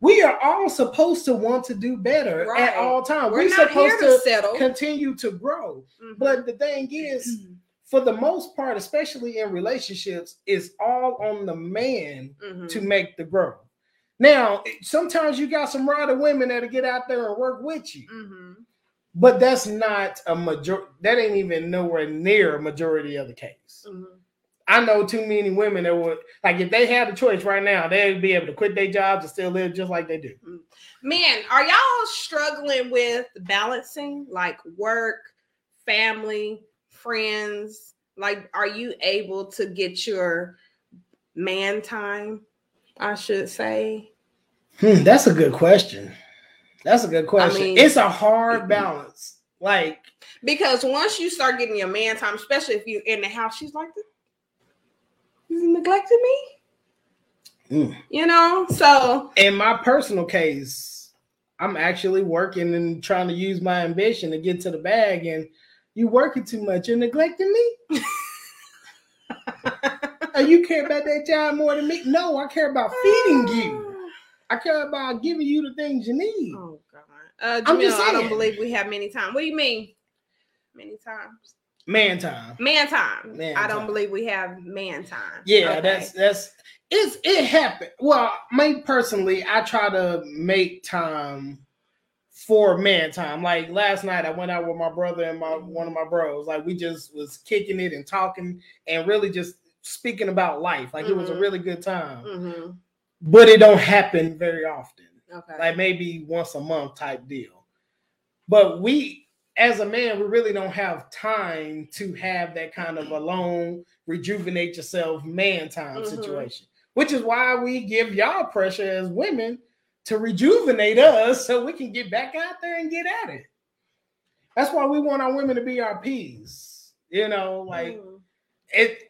We are all supposed to want to do better Right. at all times. We're We're, supposed to settle. continue to grow. Mhm. But the thing is, for the most part, especially in relationships, it's all on the man Mhm. to make the growth. Now, sometimes you got some rider women that'll get out there and work with you, Mhm. but that's not a major. That ain't even nowhere near a majority of the case. Mhm. I know too many women that would like if they had a choice right now, they'd be able to quit their jobs and still live just like they do. Man, are y'all struggling with balancing like work, family, friends? Like, are you able to get your man time? I should say. Hmm, that's a good question. That's a good question. mean- it's a hard balance. Like Because once you start getting your man time, especially if you're in the house, she's like, "You neglected me," mm. you know. So, in my personal case, I'm actually working and trying to use my ambition to get to the bag, and you working too much. You're neglecting me. [LAUGHS] and you care about that job more than me? No, I care about feeding you. I care about giving you the things you need. Oh God, uh, I'm just Jamil, I don't believe we have many times. What do you mean? Many times. Man time. Man time. Man I don't time. believe we have man time. Yeah, Okay. that's that's it's it happened. Well, me personally, I try to make time for man time. Like last night, I went out with my brother and my one of my bros. Like we just was kicking it and talking and really just speaking about life. Like it was a Mhm. really good time. Mhm. But it don't happen very often. Okay. Like maybe once a month type deal. But we as a man, we really don't have time to have that kind of alone, rejuvenate yourself man time Mhm. situation. Which is why we give y'all pressure as women to rejuvenate us so we can get back out there and get at it. That's why we want our women to be our peas. You know, like Mm. it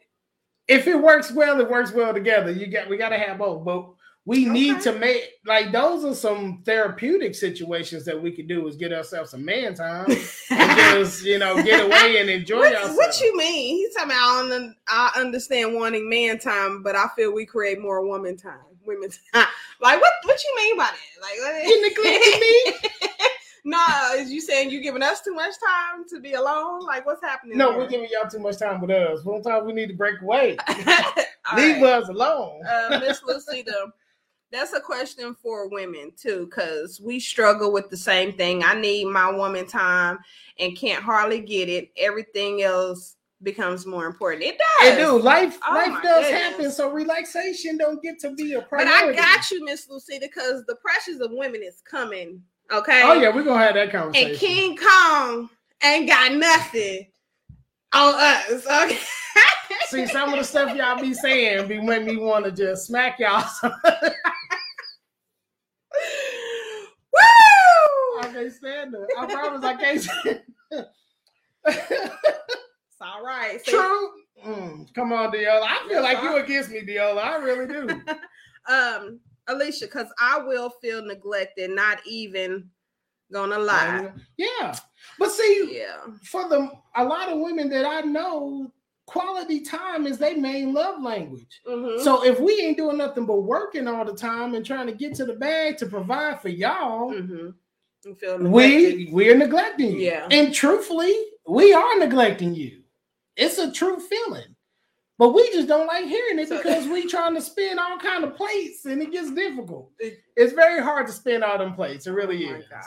if it works well, it works well together. You got we gotta have both, but we need to make like those are some therapeutic situations that we could do is get ourselves some man time and just you know get [LAUGHS] away and enjoy what, ourselves. what you mean? He's talking about I, don't un- I understand wanting man time, but I feel we create more woman time. Women [LAUGHS] time. Like what what you mean by that? Like You neglecting me? No, is you saying you giving us too much time to be alone? Like what's happening? No, there? we're giving y'all too much time with us. Sometimes we need to break away. [LAUGHS] Leave right. us alone. uh, Miss Lucida, that's a question for women too, because we struggle with the same thing. I need my woman time and can't hardly get it. Everything else becomes more important. It does. It do. life Oh life does goodness. happen, so relaxation don't get to be a priority. but. I got you, Miss Lucida, because the pressures of women is coming. Okay. Oh yeah, we're gonna have that conversation. And King Kong ain't got nothing on us. Okay. See, some of the stuff y'all be saying be make me want to just smack y'all. [LAUGHS] Woo! I can't stand it. I promise I can't stand it. It's all right. So, True. Mm, come on, Deola. I feel like you against me, Deola. I really do. [LAUGHS] um, Alicia, because I will feel neglected, not even Gonna lie. Yeah. But see, Yeah. for the a lot of women that I know, quality time is their main love language. Mhm. So if we ain't doing nothing but working all the time and trying to get to the bag to provide for y'all, Mhm. Neglected. we we're neglecting you. Yeah. And truthfully, we are neglecting you. It's a true feeling. But we just don't like hearing it So- because we trying to spin all kind of plates and it gets difficult. It- It's very hard to spin all them plates. It really Oh my is. God.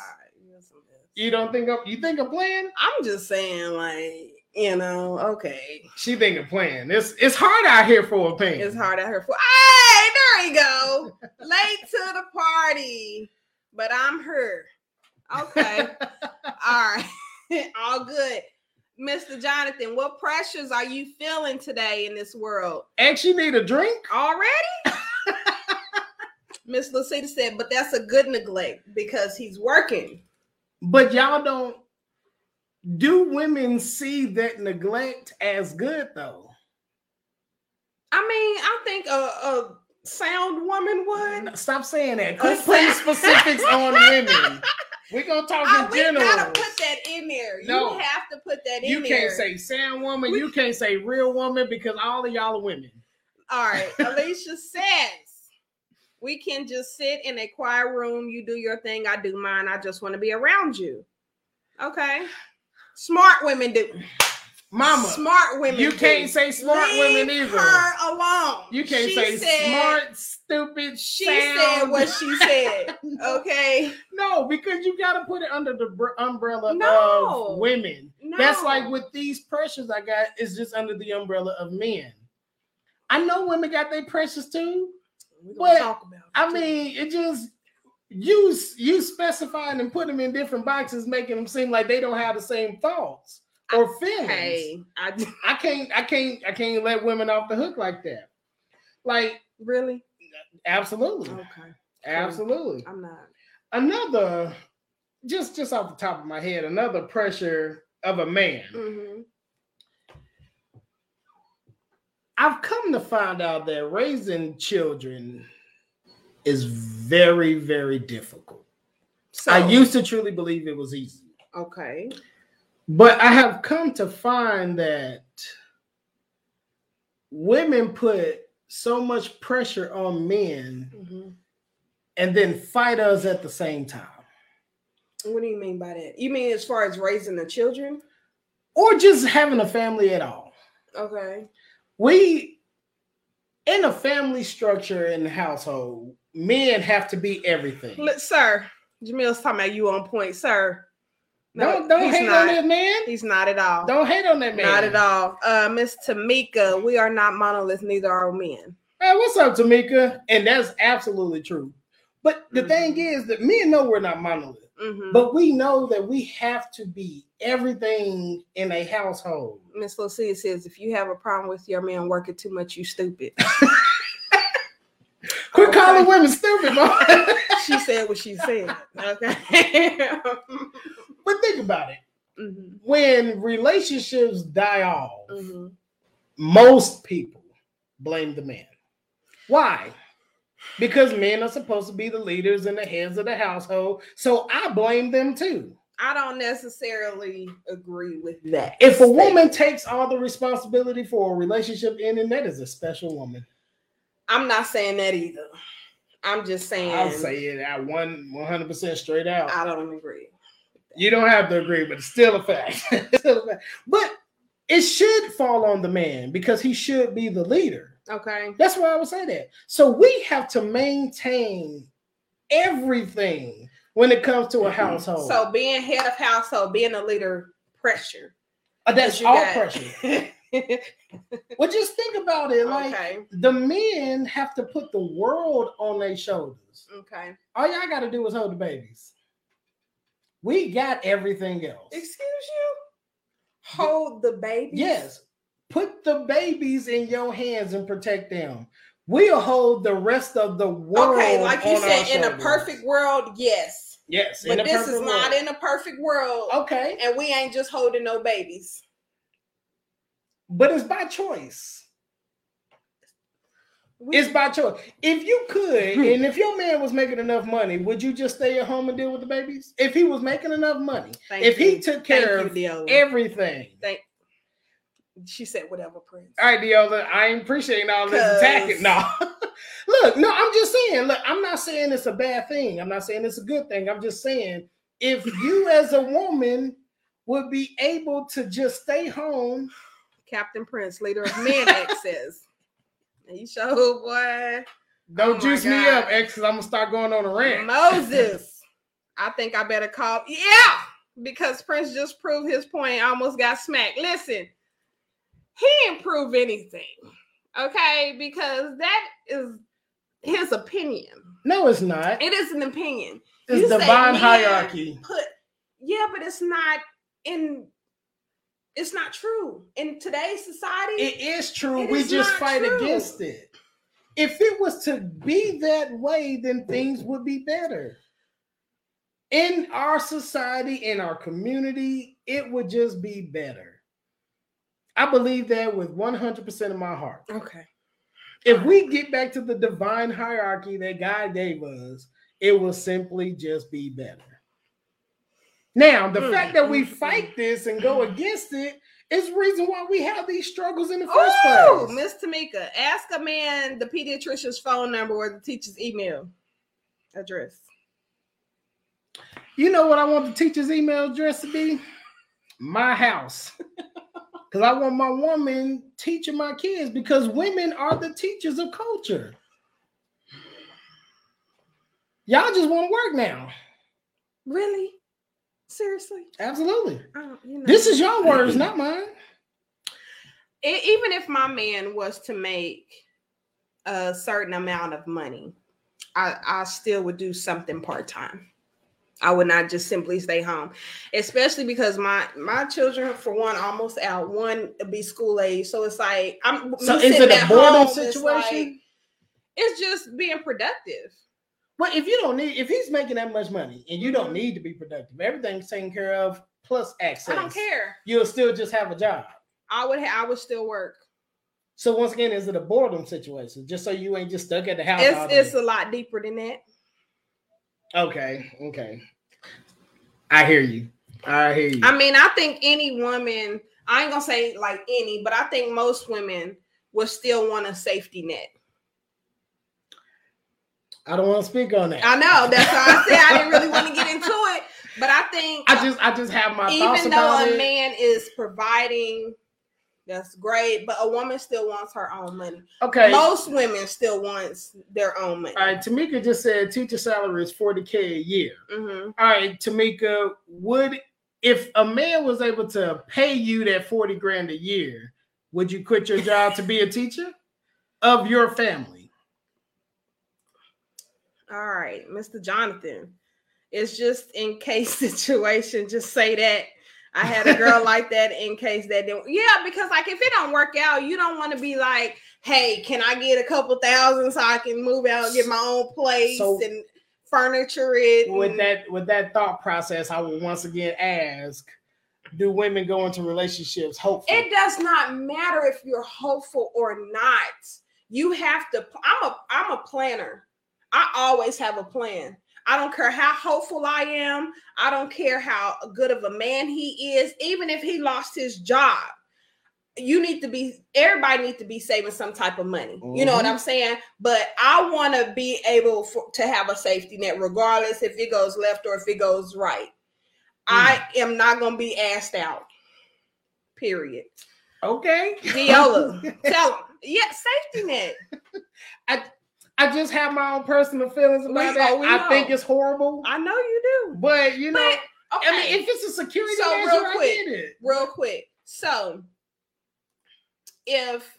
Yes, it is. You don't think of you think of playing? I'm just saying, like, you know, okay. She think of playing. It's it's hard out here for a pain. It's hard out here for hey, there you go. [LAUGHS] Late to the party, but I'm her. Okay. [LAUGHS] All right. [LAUGHS] All good. Mr. Jonathan, what pressures are you feeling today in this world? X, you need a drink? Already? Miss Lucita said, but that's a good neglect because he's working. But y'all don't do women see that neglect as good though? I mean, I think a, a sound woman would. Stop saying that. Quit putting specifics on women. [LAUGHS] We're gonna talk Oh, in we general. gotta put that in there. No. You have to put that in You there. can't say sound woman, We- you can't say real woman because all of y'all are women. All right. [LAUGHS] Alicia says we can just sit in a quiet room. You do your thing, I do mine. I just want to be around you. Okay. Smart women do. Mama, Smart women. you can't say smart Leave women either. Her alone. You can't She say said- smart, stupid, She sound. said what she said. [LAUGHS] Okay. No, because you got to put it under the br- umbrella No. of women. No. That's like with these pressures I got, it's just under the umbrella of men. I know women got their pressures too. We're But, gonna talk about. it, I too. mean, it just you you specifying and putting them in different boxes, making them seem like they don't have the same thoughts or feelings. hey, I I can't, I can't, I can't let women off the hook like that. Like, really absolutely, okay. absolutely. I'm not. Another, just just off the top of my head, another pressure of a man. Mhm. I've come to find out that raising children is very, very difficult. So I used to truly believe it was easy, okay. but I have come to find that women put so much pressure on men Mhm. and then fight us at the same time. What do you mean by that? You mean as far as raising the children? Or just having a family at all. Okay. We, in a family structure in the household, men have to be everything. Look, sir, Jamil's talking about you on point, sir. Don't don't hate not. on that man. He's not at all. Don't hate on that man. Not at all. Uh, Miss Tamika, we are not monoliths, neither are men. Hey, what's up, Tamika? And that's absolutely true. But the Mhm. thing is that men know we're not monolith, Mhm. but we know that we have to be everything in a household. Miss Lucia says, if you have a problem with your man working too much, you stupid. [LAUGHS] Quit Okay. calling women stupid, man. [LAUGHS] she said what she said. Okay. [LAUGHS] but think about it. Mhm, When relationships die off, mhm. most people blame the man. Why? Because men are supposed to be the leaders and the heads of the household. So I blame them too. I don't necessarily agree with that. If a statement. woman takes all the responsibility for a relationship ending, that is a special woman. I'm not saying that either. I'm just saying I'll say it at one 100% straight out. I don't agree. You don't have to agree, but it's still a fact. [LAUGHS] Still a fact. But it should fall on the man because he should be the leader. Okay. That's why I would say that. So we have to maintain everything when it comes to a household. So being head of household, being a leader, pressure. Uh, that's all got- pressure. [LAUGHS] [LAUGHS] Well, just think about it. Like okay. the men have to put the world on their shoulders. Okay. All y'all got to do is hold the babies. We got everything else. Excuse you? Hold the baby. Yes. Put the babies in your hands and protect them. We'll hold the rest of the world. Okay, like you said, in a perfect world, yes. Yes, in But this is perfect not in a perfect world. Okay, And we ain't just holding no babies. But it's by choice. We- It's by choice. If you could, hmm. and if your man was making enough money, would you just stay at home and deal with the babies? If he was making enough money, Thank if he you. took Thank care you, of Deola. everything. Thank. She said whatever, Prince. All right, Deola, I ain't appreciating all this attacking. No. [LAUGHS] look, no, I'm just saying, look, I'm not saying it's a bad thing. I'm not saying it's a good thing. I'm just saying if you as a woman would be able to just stay home, Captain Prince, leader of Men X says. [LAUGHS] And you show boy. don't Oh juice me up, X, because I'm gonna start going on a rant. Moses. I think I better call. Yeah, because Prince just proved his point. I almost got smacked. Listen, he didn't prove anything. Okay, because that is his opinion. No, it's not. It is an opinion. It's You divine hierarchy. Put yeah, but it's not in. It's not true in today's society. It is true. It we is just fight true. against it. If it was to be that way, then things would be better. In our society, in our community, it would just be better. I believe that with 100% of my heart. okay. If we get back to the divine hierarchy that God gave us, it will simply just be better. Now, the Mm, fact that we mm, fight this and go against it is the reason why we have these struggles in the first Oh, place. Miss Tamika, ask a man the pediatrician's phone number or the teacher's email address. You know what I want the teacher's email address to be? My house. [LAUGHS] Because I want my woman teaching my kids because women are the teachers of culture. Y'all just want to work now. Really? Seriously? Absolutely. I you know. This is your words, not mine. E- even if my man was to make a certain amount of money, I, I still would do something part time. I would not just simply stay home, especially because my my children, for one, almost out. One be school age, so it's like I'm. So is it a at boredom home, it's situation? like- It's just being productive. Well, if you don't need, if he's making that much money and you don't need to be productive, everything's taken care of plus access. I don't care. You'll still just have a job. I would. Ha- I would still work. So once again, is it a boredom situation? Just so you ain't just stuck at the house. It's it's a lot deeper than that. Okay, okay. I hear you. I hear you. I mean, I think any woman, I ain't gonna say like any, but I think most women would still want a safety net. I don't want to speak on that. I know that's why I said I didn't really want to get into it, but I think I just I just have my thoughts even though a it. man is providing, that's great, but a woman still wants her own money. okay. Most women still wants their own money. All right, Tamika just said teacher salary is 40k a year. Mhm. All right, Tamika, would if a man was able to pay you that 40 grand a year, would you quit your job to be a teacher of your family? All right, Mr. Jonathan. It's just in case [LAUGHS] situation. Just say that I had a girl [LAUGHS] like that in case that didn't. Yeah, because like if it don't work out, you don't want to be like, hey, can I get a couple thousand so I can move out, get my own place So- and furniture it? With that with that thought process, I will once again ask, do women go into relationships hopeful? it does not matter if you're hopeful or not. You have to. I'm a. I'm a planner. I always have a plan. I don't care how hopeful I am. I don't care how good of a man he is. Even if he lost his job, you need to be. Everybody needs to be saving some type of money. You know what Mhm. I'm saying? But I want to be able for, to have a safety net, regardless if it goes left or if it goes right. I am not gonna be asked out. Period. okay. Viola, [LAUGHS] tell him. Yeah, safety net. I just have my own personal feelings about We- that. oh, I know. think it's horrible. I know you do. But you know, But okay, I mean, if it's a security So, measure, real I quick, real quick. So, if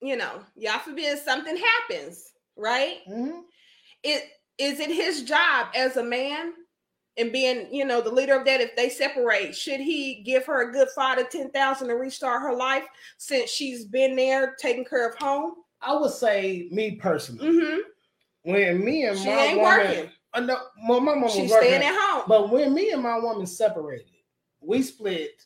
you know, y'all forbid something happens, right? Mhm. It is it his job as a man and being, you know, the leader of that. If they separate, should he give her a good five to ten thousand to restart her life since she's been there taking care of home? I would say, me personally, Mm-hmm. when me and She my ain't woman, working. Uh, no, well, my mom was She's staying at home. but when me and my woman separated, we split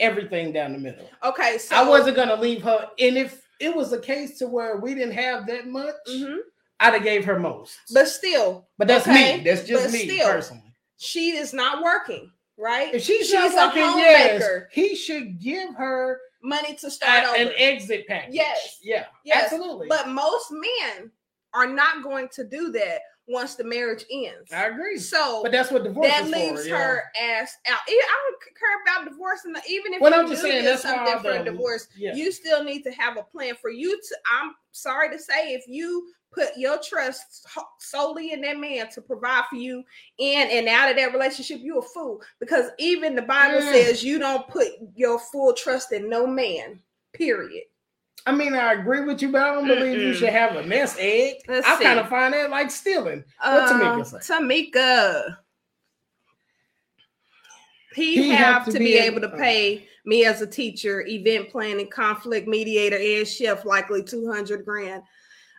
everything down the middle. okay, so I wasn't gonna leave her, and if it was a case to where we didn't have that much, Mhm. I'd have gave her most. But still, But that's okay, me. That's just me still, personally. she is not working, right? If she's, she's not a working, homemaker. yes, he should give her Money to start over. an exit package. Yes. Yeah. Yes, Absolutely. But most men are not going to do that once the marriage ends. I agree. So But that's what divorce that is leaves for. yeah. her ass out. I don't care about divorce, and even if Well, you I'm just saying that's something for a divorce, Yeah. you still need to have a plan for you to. I'm sorry to say, if you put your trust solely in that man to provide for you in and out of that relationship, you a fool. Because even the Bible Mm. says you don't put your full trust in no man. Period. I mean, I agree with you, but I don't believe you Mm-mm. should have a nest egg. Let's I see. kind of find that like stealing. What Tamika Uh, say? Tamika. He, He have, have to to be be able- able to pay me as a teacher, event planning, conflict mediator, and chef likely 200 grand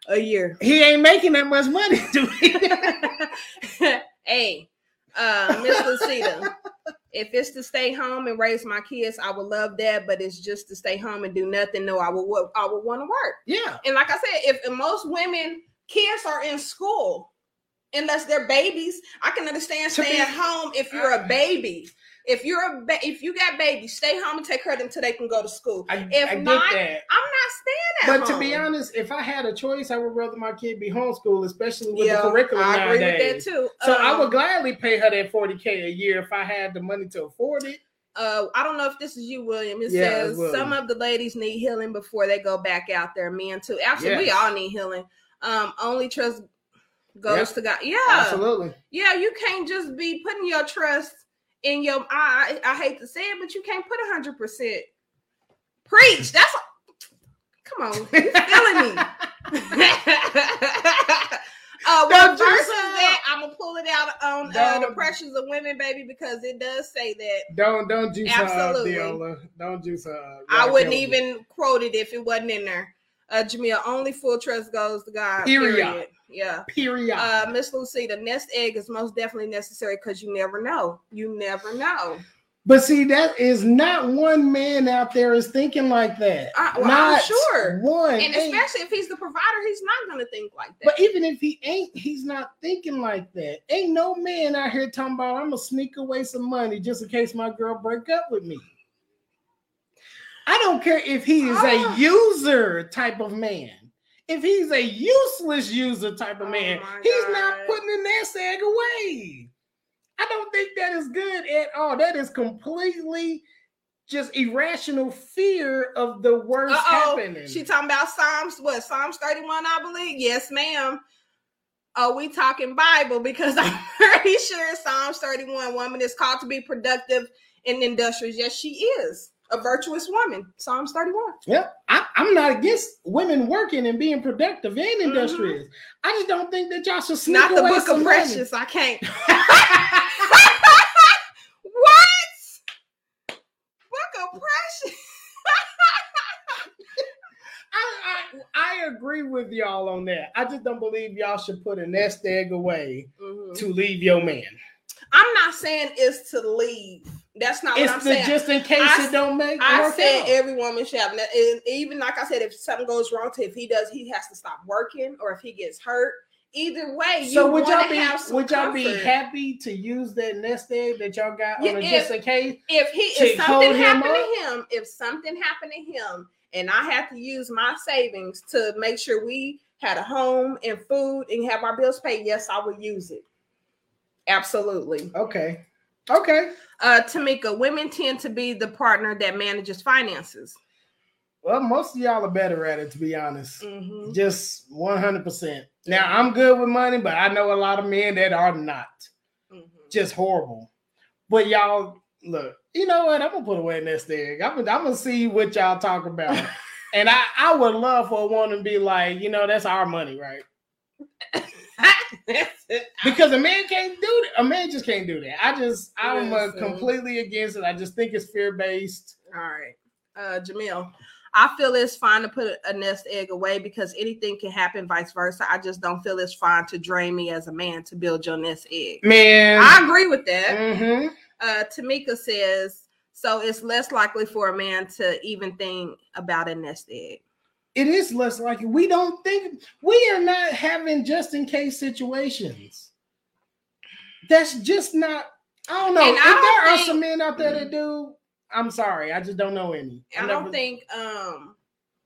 a year. He ain't making that much money, do he? [LAUGHS] hey, uh, Miss Lucita, if it's to stay home and raise my kids, I would love that. But it's just to stay home and do nothing. No, I would. wo- I would want to work. yeah. And like I said, if most women kids are in school, unless they're babies, I can understand To staying be- home if you're a baby. If you're a ba- if you got babies, stay home and take care of them until they can go to school. I, If I get not, that. I'm not staying at But home. to be honest, if I had a choice, I would rather my kid be homeschooled, especially with yeah, the curriculum I agree nowadays. with that too. So I Um, would gladly pay her that 40K a year if I had the money to afford it. uh, I don't know if this is you, William. It Yeah, says William. some of the ladies need healing before they go back out there. Men too. Absolutely, we all need healing. Um, only trust goes Yep. to God. Yeah, Absolutely. yeah. You can't just be putting your trust in your. I I, hate to say it, but you can't put hundred percent. Preach. That's. Come on, you feeling me? [LAUGHS] [LAUGHS] uh, what Don't you verse is say- that? I'm gonna pull it out on uh, the pressures of women, baby, because it does say that. Don't don't juice Absolutely. her Deola. Don't juice her. I wouldn't even quote it if it wasn't in there. Uh, Jamil, only full trust goes to God. Period. Period. Yeah. Period. Uh, Miss Lucy, the nest egg is most definitely necessary because you never know. You never know. but see, that is not one man out there is thinking like that. I- well, I'm not sure. one. And ain't- especially if he's the provider, he's not going to think like that. But even if he ain't, he's not thinking like that. Ain't no man out here talking about I'm gonna sneak away some money just in case my girl break up with me. I don't care if he is Ah. a user type of man. If he's a useless user type of Oh man, my he's God. not putting the nest egg away. I don't think that is good at all. That is completely just irrational fear of the worst Uh-oh. happening. She talking about Psalms, what, Psalms 31, I believe? Yes, ma'am. Oh, we talking Bible because [LAUGHS] I'm pretty sure Psalms 31 woman is called to be productive and industrious. Yes, she is a virtuous woman. Psalms 31. Yeah, I, I'm not against women working and being productive and Mhm. industrious. I just don't think that y'all should sneak Not the away book of money. precious. I can't. [LAUGHS] what? Book of precious. [LAUGHS] I, I, I agree with y'all on that. I just don't believe y'all should put a nest egg away Mhm. to leave your man. I'm not saying it's to leave. That's not what I'm It's the, saying. just in case I it don't make I said out. every woman should have, and even like I said, if something goes wrong to if he does, he has to stop working, or if he gets hurt. Either way, so you would y'all want be to have some would y'all be happy to use that nest egg that y'all got Yeah, on if- just in case? if he if something happened up? to him, if something happened to him, and I had to use my savings to make sure we had a home and food and have our bills paid, yes, I would use it. Absolutely. Okay. Okay. Uh, Tamika, women tend to be the partner that manages finances. Well, most of y'all are better at it, to be honest. Mhm. Just 100%. Now, I'm good with money, but I know a lot of men that are not. Mhm. Just horrible. But y'all, look, you know what? I'm going to put away nest egg. I'm, I'm going to see what y'all talk about. [LAUGHS] and I, I would love for a woman to be like, you know, that's our money, right? [LAUGHS] [LAUGHS] Because a man can't do that. A man just can't do that. I just, I'm uh, Listen. completely against it. I just think it's fear based. All right. Uh Jamil, I feel it's fine to put a nest egg away because anything can happen, vice versa. I just don't feel it's fine to drain me as a man to build your nest egg. Man. I agree with that. Mhm. Uh Tamika says, so it's less likely for a man to even think about a nest egg. It is less likely. We don't think we are not having just in case situations. That's just not. I don't know. And if there are some men out there that do, I'm sorry. I just don't know any. I I don't never- think um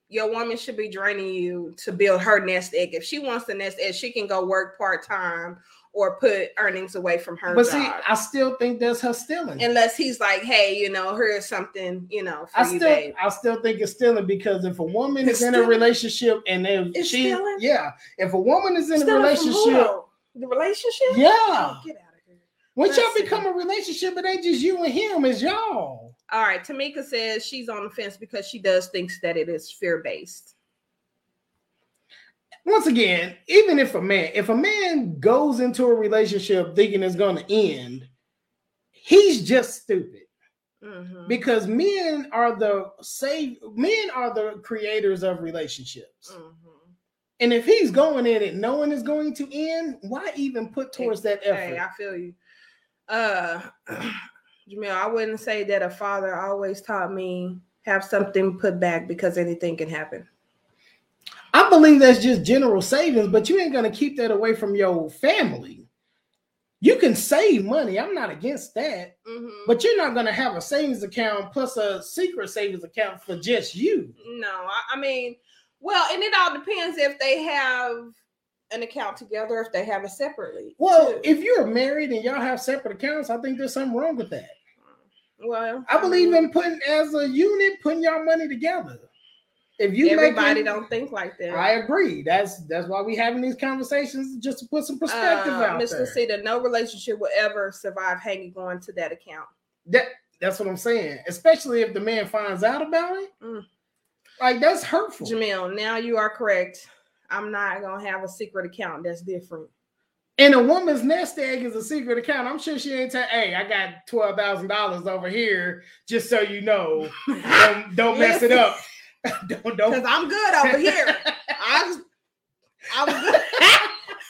your woman should be draining you to build her nest egg. If she wants the nest egg, she can go work part time or put earnings away from her But job. see, I still think that's her stealing. Unless he's like, hey, you know, here's something, you know, I you, still, babe. I still think it's stealing because if a woman It's is in a relationship and if It's she, stealing? yeah, if a woman is in a Stealing who, relationship, the relationship? yeah, Oh, get out of here. once let's y'all see. become a relationship, it ain't just you and him, it's y'all. All right, Tamika says she's on the fence because she does thinks that it is fear based. Once again, even if a man, if a man goes into a relationship thinking it's going to end, he's just stupid. Mm-hmm. Because men are the save men are the creators of relationships. Mm-hmm. And if he's going in it knowing it's going to end, why even put towards that effort? Hey, I feel you. Uh [CLEARS THROAT] Jamil, I wouldn't say that a father always taught me have something put back because anything can happen. I believe that's just general savings, but you ain't gonna keep that away from your family. You can save money. I'm not against that, Mhm. but you're not gonna have a savings account plus a secret savings account for just you. no, I, I mean, well, and it all depends if they have an account together, if they have it separately. Well, too. if you're married and y'all have separate accounts, I think there's something wrong with that. well, I believe in putting as a unit, putting your money together. If you everybody making- don't think like that. I agree. That's that's why we having these conversations just to put some perspective uh, out Miss there. Lucida, no relationship will ever survive hanging on to that account. That that's what I'm saying. Especially if the man finds out about it, Mm. like that's hurtful. Jamil, now you are correct. I'm not gonna have a secret account. That's different. And a woman's nest egg is a secret account. I'm sure she ain't tell. Hey, I got twelve thousand dollars over here, just so you know. [LAUGHS] Don't, don't mess it up. [LAUGHS] don't don't. Because I'm good over here. [LAUGHS] I'm, I'm good.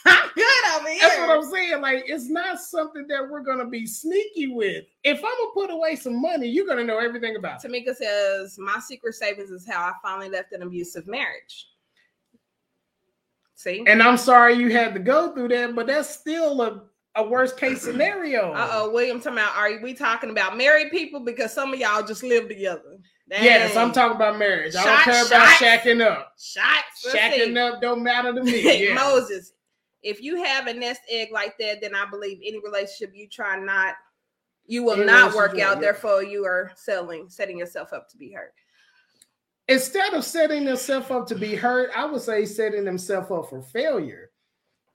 I'm good over here. That's what I'm saying. Like, it's not something that we're gonna be sneaky with. If I'm gonna put away some money, you're gonna know everything about it. Tamika says, My secret savings is how I finally left an abusive marriage. See? And I'm sorry you had to go through that, but that's still a, a worst case scenario. Uh oh, William, talking about, are we talking about married people? Because some of y'all just live together. Yes, I'm talking about marriage. I don't care about shot. shacking up. Shots. Shacking see. up don't matter to [LAUGHS] me. Yeah. Moses, if you have a nest egg like that, then I believe any relationship you try not, you will Any not work out. Therefore, you are selling, setting yourself up to be hurt. Instead of setting themselves up to be hurt, I would say setting themselves up for failure.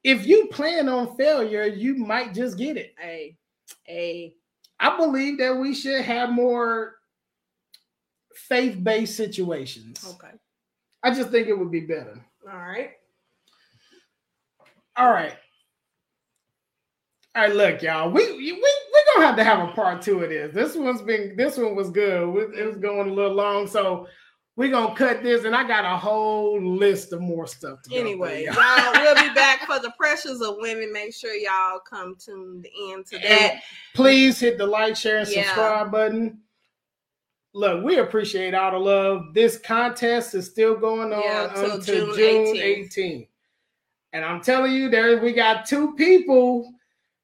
If you plan on failure, you might just get it. A, a, I believe that we should have more faith-based situations. okay, I just think it would be better. all right. All right. All right, look, y'all. We we we're gonna have to have a part two of this. This one's been this one was good. It was going a little long, so we're gonna cut this, and I got a whole list of more stuff. To Anyway, y'all. y'all, we'll be back for the pressures of women. Make sure y'all come tuned in to that. please hit the like, share, and Yeah. subscribe button. Look, we appreciate all the love. This contest is still going on Yeah, until June June 18th. 18th. And I'm telling you, there we got two people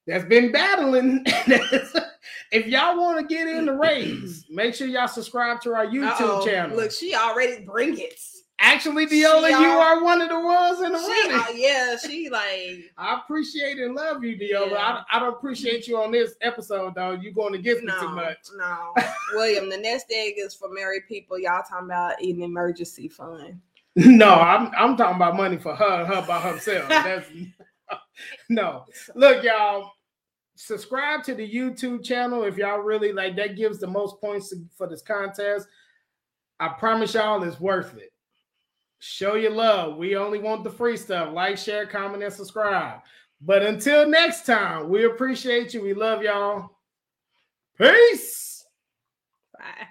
that's been battling. [LAUGHS] if y'all want to get in the race, make sure y'all subscribe to our YouTube Uh-oh. channel. Look, she already bring it. Actually, Deola, you are one of the ones in the She, uh, yeah, she like [LAUGHS] I appreciate and love you, Deola. Yeah. I, I don't appreciate you on this episode, though. You going against me too much. no. [LAUGHS] William, the nest egg is for married people. Y'all talking about an emergency fund. No, I'm I'm talking about money for her, her by herself. [LAUGHS] That's no. Look, y'all, subscribe to the YouTube channel if y'all really like that gives the most points for this contest. I promise y'all it's worth it show your love. We only want the free stuff. Like, share, comment, and subscribe. But until next time, we appreciate you. We love y'all. Peace. Bye.